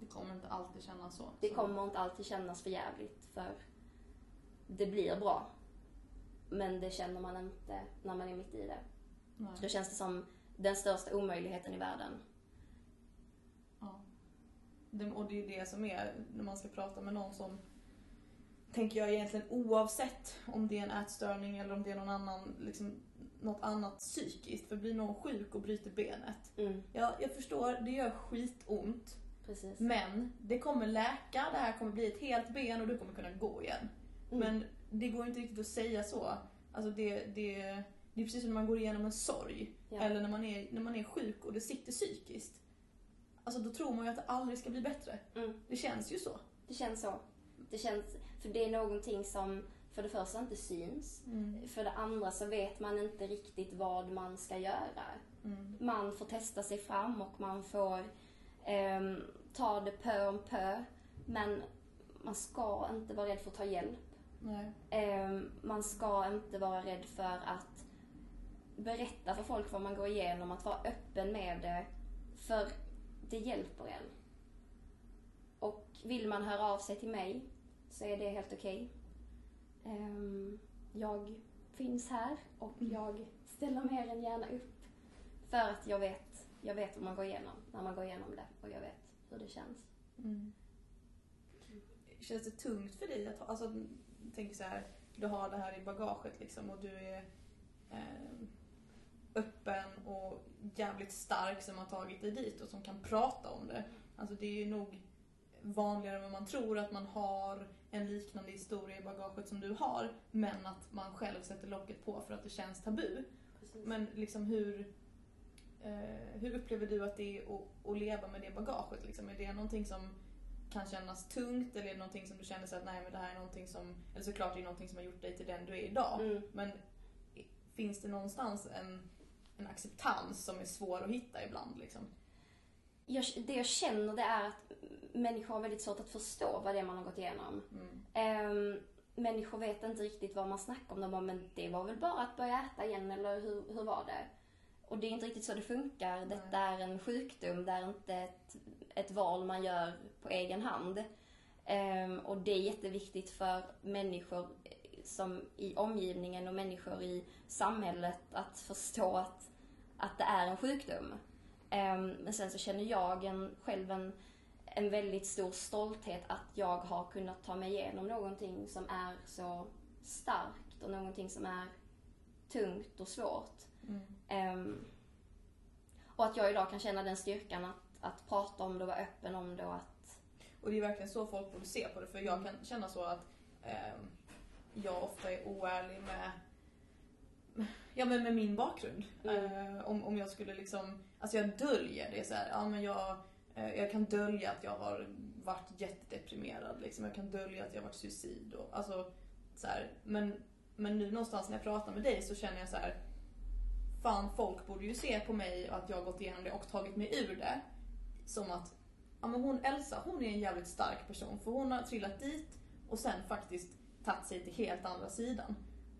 Det kommer inte alltid kännas så. Det kommer inte alltid kännas förjävligt för det blir bra. Men det känner man inte när man är mitt i det. Nej. Då känns det som den största omöjligheten i världen. Ja. Det, och det är det som är när man ska prata med någon som tänker jag egentligen oavsett om det är en ätstörning eller om det är någon annan, liksom, något annat psykiskt. För blir någon sjuk och bryter benet. Mm, Ja, jag förstår, det gör skitont. precis. Men det kommer läka, det här kommer bli ett helt ben och du kommer kunna gå igen. Mm. Men det går inte riktigt att säga så. Alltså det, det, det är precis som när man går igenom en sorg. Ja. Eller när man, är, när man är sjuk och det sitter psykiskt. Alltså då tror man ju att det aldrig ska bli bättre. Mm. Det känns ju så. Det känns så. Det känns, för det är någonting som för det första inte syns. För det andra så vet man inte riktigt vad man ska göra. Mm. Man får testa sig fram och man får ehm, ta det pö om pö. Men man ska inte vara rädd för att ta hjälp. Ehm, man ska inte vara rädd för att berätta för folk vad man går igenom, att vara öppen med det. För det hjälper en. Och vill man höra av sig till mig så är det helt okej. Ehm, jag finns här och jag ställer mer än gärna upp. För att jag vet, jag vet vad man går igenom när man går igenom det och jag vet hur det känns. Mm. Känns det tungt för dig att ha, alltså tänk så här, du har det här i bagaget liksom och du är eh, öppen och jävligt stark som har tagit dig dit och som kan prata om det. Alltså det är ju nog vanligare än vad man tror att man har en liknande historia i bagaget som du har men att man själv sätter locket på för att det känns tabu. Men liksom hur, eh, hur upplever du att det är att, att leva med det bagaget? Liksom? Är det någonting som kan kännas tungt eller är det någonting som du känner så att nej men det här är någonting som, eller såklart det är någonting som har gjort dig till den du är idag. Mm. Men finns det någonstans en, en acceptans som är svår att hitta ibland liksom? jag, det jag känner det är att människor har väldigt svårt att förstå vad det är man har gått igenom. Mm. Ehm, människor vet inte riktigt vad man snackar om. De bara, men det var väl bara att börja äta igen eller hur, hur var det? Och det är inte riktigt så det funkar. Detta är en sjukdom, det är inte ett, ett val man gör på egen hand. Ehm, och det är jätteviktigt för människor som i omgivningen och människor i samhället att förstå att, att det är en sjukdom. Ehm, men sen så känner jag en, själv en, en väldigt stor stolthet att jag har kunnat ta mig igenom någonting som är så starkt och någonting som är tungt och svårt. Mm. Ehm, och att jag idag kan känna den styrkan att, att prata om det och vara öppen om det och att... Och det är verkligen så folk borde se på det för jag kan känna så att ehm, jag ofta är oärlig med Ja men med min bakgrund. Mm. Eh, om, om jag skulle liksom, alltså jag döljer det så här, ja men jag, Eh, jag kan dölja att jag har varit jättedeprimerad liksom. Jag kan dölja att jag har varit suicid och alltså så här, men, men nu någonstans när jag pratar med dig så känner jag så här. Fan folk borde ju se på mig och att jag har gått igenom det och tagit mig ur det. Som att, ja men hon Elsa, hon är en jävligt stark person för hon har trillat dit och sen faktiskt tagit sig till helt andra sidan.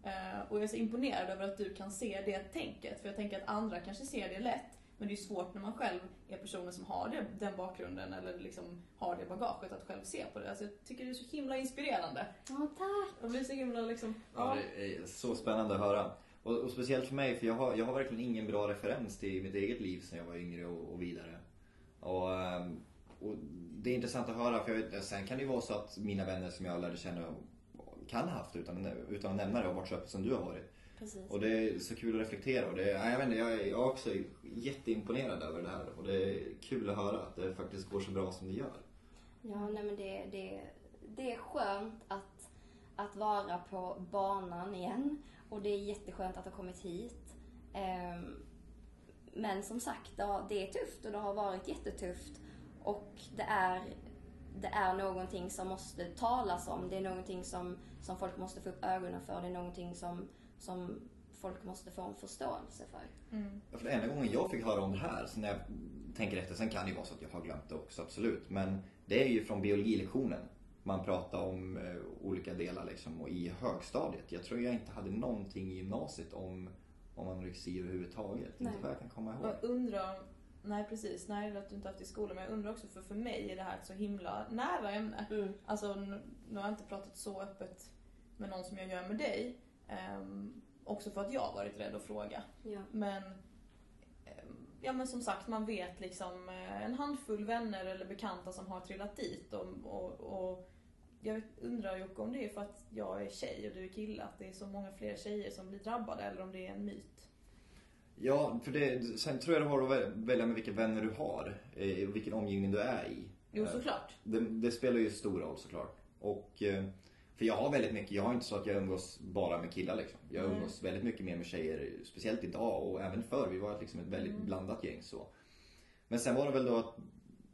Uh, och jag är så imponerad över att du kan se det tänket. För jag tänker att andra kanske ser det lätt. Men det är svårt när man själv är personen som har det, den bakgrunden eller liksom har det bagaget att själv se på det. Alltså jag tycker det är så himla inspirerande. Ja, tack! Jag blir så himla liksom... Ja, det är så spännande att höra. Och, och speciellt för mig, för jag har, jag har verkligen ingen bra referens till mitt eget liv sen jag var yngre och, och vidare. Och, ehm, och det är intressant att höra, för jag vet, sen kan det ju vara så att mina vänner som jag lärde känna kan ha haft utan, utan att nämna det och varit så öppen som du har varit. Precis. Och det är så kul att reflektera och det, ja, jag, vet inte, jag är också jätteimponerad över det här och det är kul att höra att det faktiskt går så bra som det gör. Ja, nej men det, det, det är skönt att, att vara på banan igen och det är jätteskönt att ha kommit hit. Ehm, men som sagt, det är tufft och det har varit jättetufft. Och det är, det är någonting som måste talas om. Det är någonting som, som folk måste få upp ögonen för. Det är någonting som, som folk måste få en förståelse för. Mm. Ja, För det enda gången jag fick höra om det här, så när jag tänker efter, sen kan det ju vara så att jag har glömt det också, absolut. Men det är ju från biologilektionen. Man pratar om eh, olika delar liksom, och i högstadiet. Jag tror jag inte hade någonting i gymnasiet om, om anorexi överhuvudtaget. Nej. Inte vad jag kan komma ihåg. Jag undrar, nej precis, nej det att du inte haft i skolan, men jag undrar också för för mig är det här ett så himla nära ämne. Mm. Alltså nu, nu har jag inte pratat så öppet med någon som jag gör med dig. Ehm, också för att jag har varit rädd att fråga. Ja. Men, ehm, ja men som sagt man vet liksom eh, en handfull vänner eller bekanta som har trillat dit och, och, och jag undrar Jocke om det är för att jag är tjej och du är kille, att det är så många fler tjejer som blir drabbade eller om det är en myt. Ja, för det, sen tror jag det har att vä- välja med vilka vänner du har eh, och vilken omgivning du är i. Jo Eh, såklart. Det, det spelar ju stor roll såklart. Och, eh, för jag har väldigt mycket, jag har inte så att jag umgås bara med killar liksom. Jag Nej. umgås väldigt mycket mer med tjejer, speciellt idag och även förr. Vi var liksom ett väldigt Mm. blandat gäng så. Men sen var det väl då att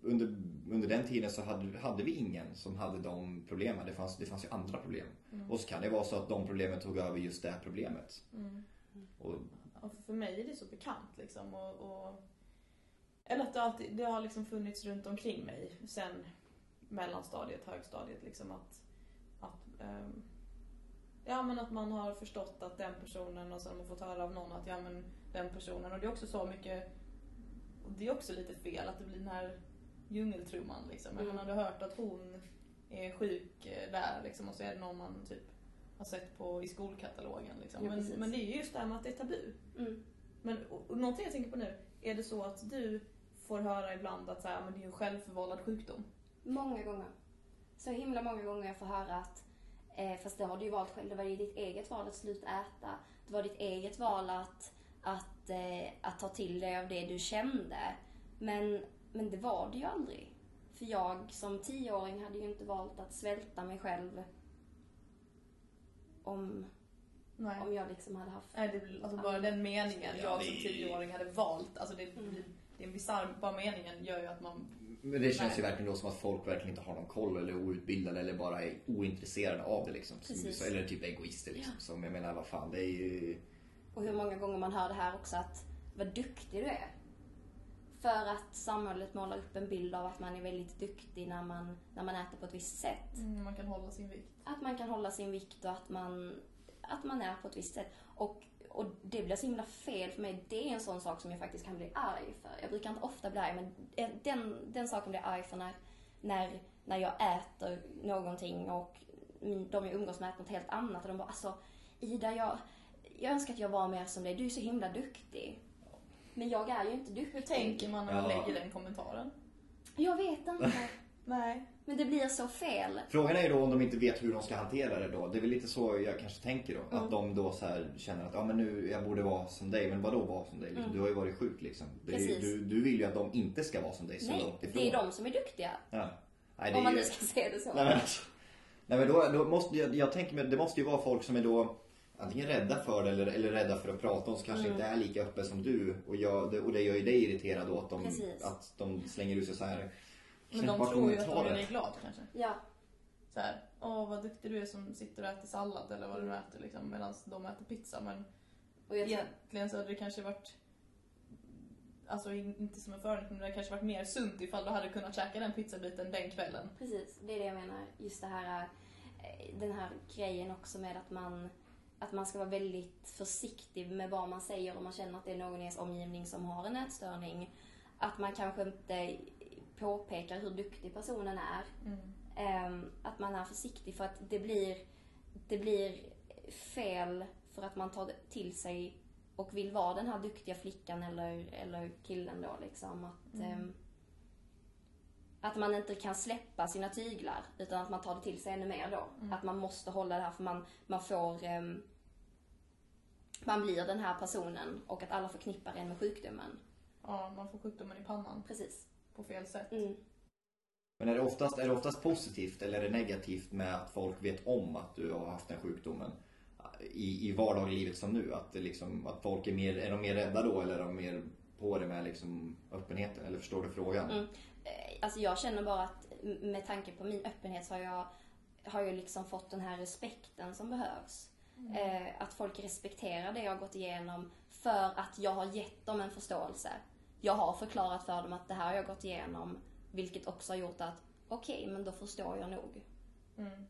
under, under den tiden så hade, hade vi ingen som hade de problemen. Det fanns, det fanns ju andra problem. Mm. Och så kan det vara så att de problemen tog över just det problemet. Mm. Och, Och för mig är det så bekant liksom. Och, och, eller att det, alltid, det har liksom funnits runt omkring mig sen mellanstadiet, högstadiet. Liksom att, ehm, ja, men att man har förstått att den personen och sen har man fått höra av någon att ja, men den personen. Och det är också så mycket, och det är också lite fel att det blir den här djungeltrumman. Liksom. Mm. du har hört att hon är sjuk eh, där liksom, och så är det någon man typ har sett på i skolkatalogen. Liksom. Ja, men, men det är ju just det här med att det är tabu. Mm. Men och, och någonting jag tänker på nu, är det så att du får höra ibland att så här, men det är en självförvållad sjukdom? Många gånger. Så himla många gånger jag får höra att eh, fast det har du ju valt själv. Det var ju ditt eget val att sluta äta. Det var ditt eget val att, att, eh, att ta till dig av det du kände. Men, men det var det ju aldrig. För jag som tioåring hade ju inte valt att svälta mig själv om, Nej. om jag liksom hade haft... Nej, det alltså bara den meningen, Ja, jag som tioåring hade valt, alltså det, Mm. Blir- det är en bisarr, bara meningen gör ju att man, men det känns ju verkligen då som att folk verkligen inte har någon koll eller är outbildade eller bara är ointresserade av det liksom. Som- Precis. Eller typ egoister liksom. Som jag menar, vad fan, det är ju... Och hur många gånger man hör det här också att vad duktig du är. För att samhället målar upp en bild av att man är väldigt duktig när man, när man äter på ett visst sätt. mm, man kan hålla sin vikt. Att man kan hålla sin vikt och att man, att man är på ett visst sätt. Och, och det blir så himla fel för mig. Det är en sån sak som jag faktiskt kan bli arg för. Jag brukar inte ofta bli arg, men den, den saken blir jag arg för när, när, när jag äter någonting och de jag umgås med äter något helt annat. Och de bara alltså Ida, jag, jag önskar att jag var mer som dig. Du är så himla duktig. Men jag är ju inte duktig. Hur tänker man när man Ja. lägger den kommentaren? Jag vet inte. Nej. Men det blir så fel. Frågan är ju då om de inte vet hur de ska hantera det då. Det är väl lite så jag kanske tänker då. Mm. Att de då så här känner att ja men nu, jag borde vara som dig. Men vadå vara som dig? Liksom? Mm. Du har ju varit sjuk liksom. Är, Precis. du, du vill ju att de inte ska vara som dig så Nej, långt ifrån. det är de som är duktiga. Ja. Nej, det Om är man ju... nu ska se det så. Nej men. Nej, men då, då måste jag, jag tänker mig, det måste ju vara folk som är då antingen rädda för det eller, eller rädda för att prata om som kanske Mm. inte är lika öppen som du. Och, jag, det, och det gör ju dig irriterad då att de, Precis. att de slänger ut sig så här Men de tror ju att de kommentarer. dig glad kanske. Ja, Så här, åh vad duktig du är som sitter och äter sallad eller vad du nu äter liksom, medan de äter pizza. Men och jag tror, egentligen så hade det kanske varit Alltså in- inte som en fördel, men det hade kanske varit mer sunt ifall du hade kunnat käka den pizzabiten den kvällen. precis, det är det jag menar. Just det här, eh, den här grejen också med att man, att man ska vara väldigt försiktig med vad man säger om man känner att det är någon i ens omgivning som har en ätstörning. Att man kanske inte påpekar hur duktig personen är. Ehm, att man är försiktig för att det blir, det blir fel för att man tar till sig och vill vara den här duktiga flickan eller, eller killen då liksom. Att, Mm. ehm, att man inte kan släppa sina tyglar utan att man tar det till sig ännu mer då. Mm. Att man måste hålla det här för man, man får ehm, man blir den här personen och att alla förknippar en med sjukdomen. Ja, man får sjukdomen i pannan Precis. På fel sätt. Mm. Men är det, oftast, är det oftast positivt eller är det negativt med att folk vet om att du har haft den sjukdomen? I, i vardaglivet som nu? Att, liksom, att folk är mer, är de mer rädda då eller är de mer på det med liksom öppenheten? Eller förstår du frågan? Mm. Eh, Alltså jag känner bara att med tanke på min öppenhet så har jag, har jag liksom fått den här respekten som behövs. Eh, att folk respekterar det jag har gått igenom för att jag har gett dem en förståelse. Jag har förklarat för dem att det här har jag gått igenom, vilket också har gjort att okej, men då förstår jag nog. Mm.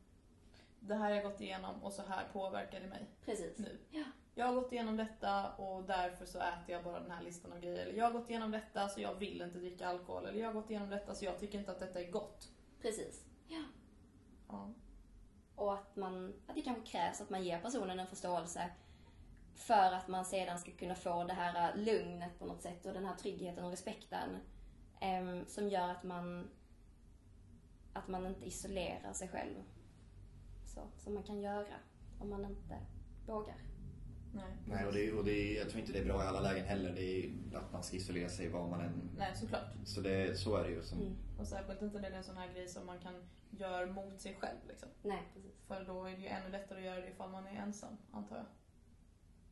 Det här har jag gått igenom och så här påverkar det mig Precis. nu. Ja. Jag har gått igenom detta och därför så äter jag bara den här listan av grejer. Eller jag har gått igenom detta så jag vill inte dricka alkohol. Eller jag har gått igenom detta så jag tycker inte att detta är gott. Precis. Ja. Och att, man, att det kanske krävs att man ger personen en förståelse för att man sedan ska kunna få det här lugnet på något sätt och den här tryggheten och respekten em, som gör att man, att man inte isolerar sig själv. Så, som man kan göra om man inte vågar. Nej. Nej, och, det, och det, jag tror inte det är bra i alla lägen heller. Det är att man ska isolera sig var man än... Nej, såklart. Så, det, så är det ju. Som, Mm. Och särskilt inte när det är en sån här grej som man kan göra mot sig själv. Liksom. Nej, precis. För då är det ju ännu lättare att göra det ifall man är ensam, antar jag.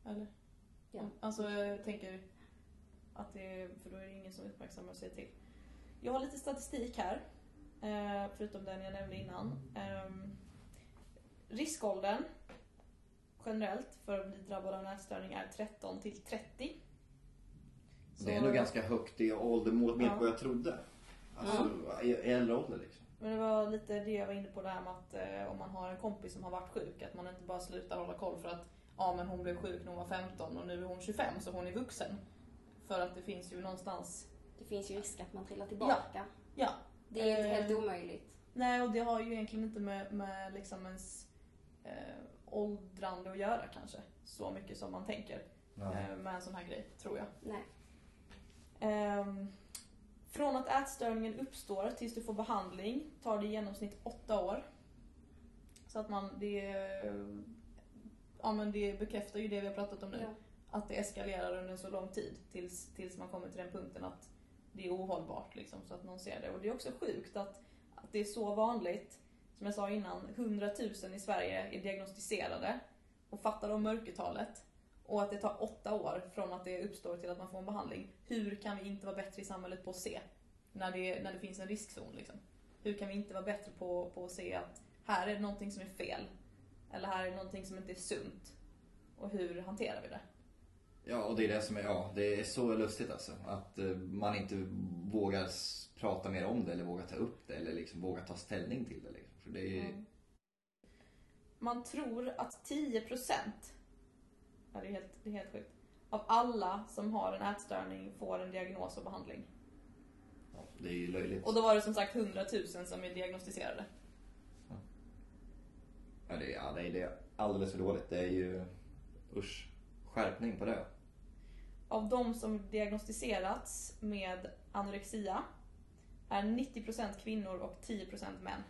Eller? Ja. Alltså jag tänker att det är, för då är det ingen som uppmärksammar säger till. Jag har lite statistik här, eh, förutom den jag nämnde innan. Ehm, Riskåldern generellt för att bli drabbad av nätstörning är 13 till 30. Det är ändå ganska högt i ålder mot mer Ja. vad jag trodde. Alltså i i äldre ålder liksom. Men det var lite det jag var inne på där med att eh, om man har en kompis som har varit sjuk, att man inte bara slutar hålla koll för att ja men hon blev sjuk när hon var 15 och nu är hon 25 så hon är vuxen. För att det finns ju någonstans, Det finns ju risk att man trillar tillbaka. ja. Det är inte Eh, helt omöjligt. Nej och det har ju egentligen inte med, med liksom ens eh, åldrande att göra kanske. Så mycket som man tänker Ja. eh, med en sån här grej, tror jag. Nej. Ehm, från att ätstörningen uppstår tills du får behandling tar det i genomsnitt åtta år. Så att man, det, ja, men det bekräftar ju det vi har pratat om nu. Ja. Att det eskalerar under så lång tid tills, tills man kommer till den punkten att det är ohållbart. Liksom, så att någon ser det. Och det är också sjukt att, att det är så vanligt. Som jag sa innan, 100 000 i Sverige är diagnostiserade. Och fattar de mörkertalet. Och att det tar åtta år från att det uppstår till att man får en behandling. Hur kan vi inte vara bättre i samhället på att se? När det, när det finns en riskzon liksom. Hur kan vi inte vara bättre på, på att se att här är det någonting som är fel? Eller här är någonting som inte är sunt? Och hur hanterar vi det? Ja, och det är det som är, ja, det är så lustigt alltså. Att eh, man inte vågar prata mer om det eller vågar ta upp det eller liksom vågar ta ställning till det. Liksom. För det är, Mm. Man tror att 10% ja, det, är helt, det är helt sjukt. Av alla som har en ätstörning får en diagnos och behandling. ja, det är ju löjligt. Och då var det som sagt 100 000 som är diagnostiserade. Ja, det, är- ja, det är det är alldeles för dåligt. Det är ju, usch, skärpning på det. Av de som diagnostiserats med anorexia är 90% kvinnor och 10% män.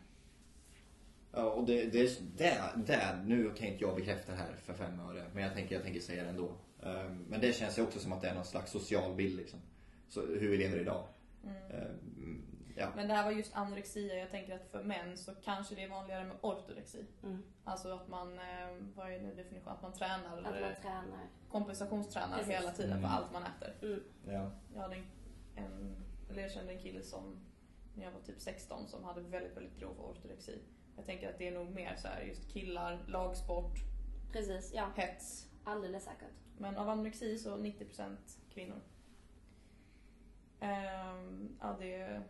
Ja, och det, det, det, det, nu kan inte jag bekräfta det här för fem öre, men jag tänker, jag tänker säga det ändå. Ehm, Men det känns ju också som att det är någon slags social bild liksom. Så, hur vi lever idag. Ehm, Ja, Men det här var just anorexia. Jag tänker att för män så kanske det är vanligare med ortorexi. Mm. Alltså att man, eh, vad är nu definitionen? Att man tränar, Att man eller tränar. kompensationstränar Precis. hela tiden Mm. för allt man äter. Mm. ja. Jag hade en, en, eller jag kände en kille som, när jag var typ 16, som hade väldigt, väldigt grov ortorexi. Jag tänker att det är nog mer så här just killar, lagsport, Precis, ja. hets. Alldeles säkert. Men av anorexi så 90% kvinnor. Ehm, ja, det,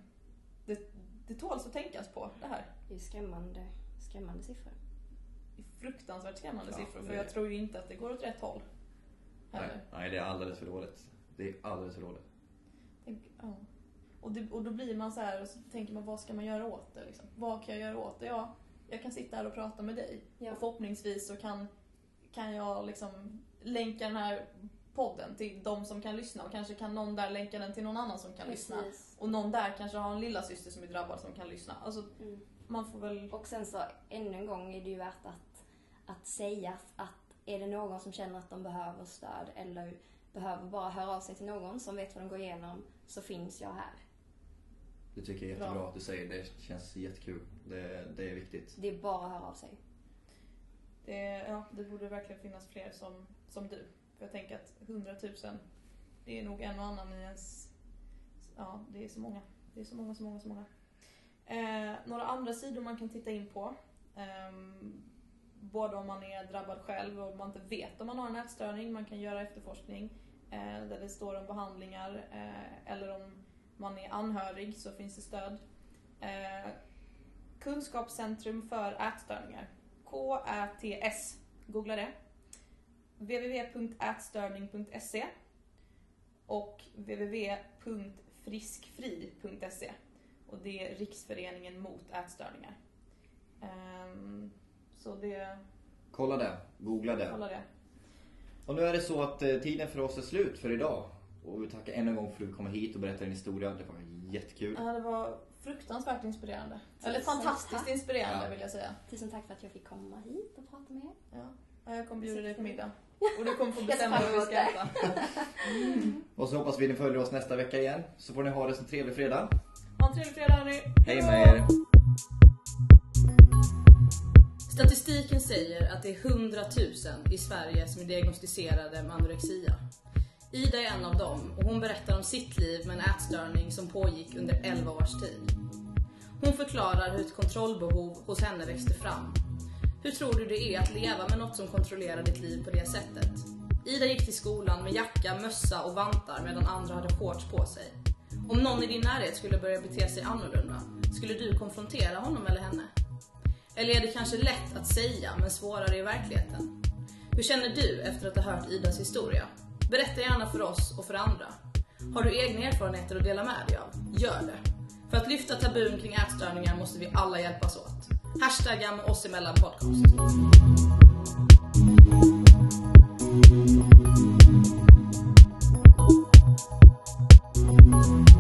det, det tåls att tänkas på det här. Det är skrämmande, skrämmande siffror. Det är fruktansvärt skrämmande Ja, siffror för det- jag tror ju inte att det går åt rätt håll. Nej, nej, det är alldeles för dåligt. Det är alldeles för dåligt. Tänk, ja. och, det, och då blir man så här och så tänker man vad ska man göra åt det? Liksom? Vad kan jag göra åt det? Ja, jag kan sitta här och prata med dig. Ja. Och förhoppningsvis så kan, kan jag liksom länka den här podden till de som kan lyssna och kanske kan någon där länka den till någon annan som kan lyssna. Och någon där kanske har en lilla syster som är drabbad som kan lyssna. Alltså Mm. man får väl... Och sen så ännu en gång är det ju värt att, att säga att är det någon som känner att de behöver stöd eller behöver bara höra av sig till någon som vet vad de går igenom så finns jag här. Det tycker jag är jättebra Bra. att du säger. Det känns jättekul. Det, det är viktigt. Det är bara att höra av sig. Det, ja, det borde verkligen finnas fler som, som du. För jag tänker att 100 000, det är nog en och annan i ens... Ja, det är så många. Det är så många, så många, så många. Eh, några andra sidor man kan titta in på. Eh, både om man är drabbad själv och man inte vet om man har en ätstörning. Man kan göra efterforskning eh, där det står om behandlingar. Eh, eller om man är anhörig så finns det stöd. Eh, Kunskapscentrum för ätstörningar. KÄTS. Googla det. www.ätstörning.se och www.friskfri.se och det är Riksföreningen mot ätstörningar. Ehm, så det, Kolla det. Googla det. kolla det. Och nu är det så att eh, tiden för oss är slut för idag. Och vi tackar än en gång för att du kom hit och berättade din historia. Det var jättekul. Ja, det var fruktansvärt inspirerande. Eller fantastiskt tack. inspirerande Ja. vill jag säga. Tusen tack för att jag fick komma hit och prata med er. Ja. Ja, Jag kommer bjuda dig på middag. Och du kommer få Jag bestämma vad vi ska äta. Och så hoppas vi ni följer oss nästa vecka igen. Så får ni ha det som trevlig fredag. Ha en trevlig fredag hörni. Hej med er! Statistiken säger att det är 100 000 i Sverige som är diagnostiserade med anorexia. Ida är en av dem och hon berättar om sitt liv med en ätstörning som pågick under 11 års tid. Hon förklarar hur ett kontrollbehov hos henne växte fram. Hur tror du det är att leva med något som kontrollerar ditt liv på det sättet? Ida gick till skolan med jacka, mössa och vantar medan andra hade shorts på sig. Om någon i din närhet skulle börja bete sig annorlunda, skulle du konfrontera honom eller henne? Eller är det kanske lätt att säga men svårare i verkligheten? Hur känner du efter att ha hört Idas historia? Berätta gärna för oss och för andra. Har du egna erfarenheter att dela med dig av? Gör det. För att lyfta tabun kring ätstörningar måste vi alla hjälpas åt. Hashtagga med oss emellan podcast. Mm.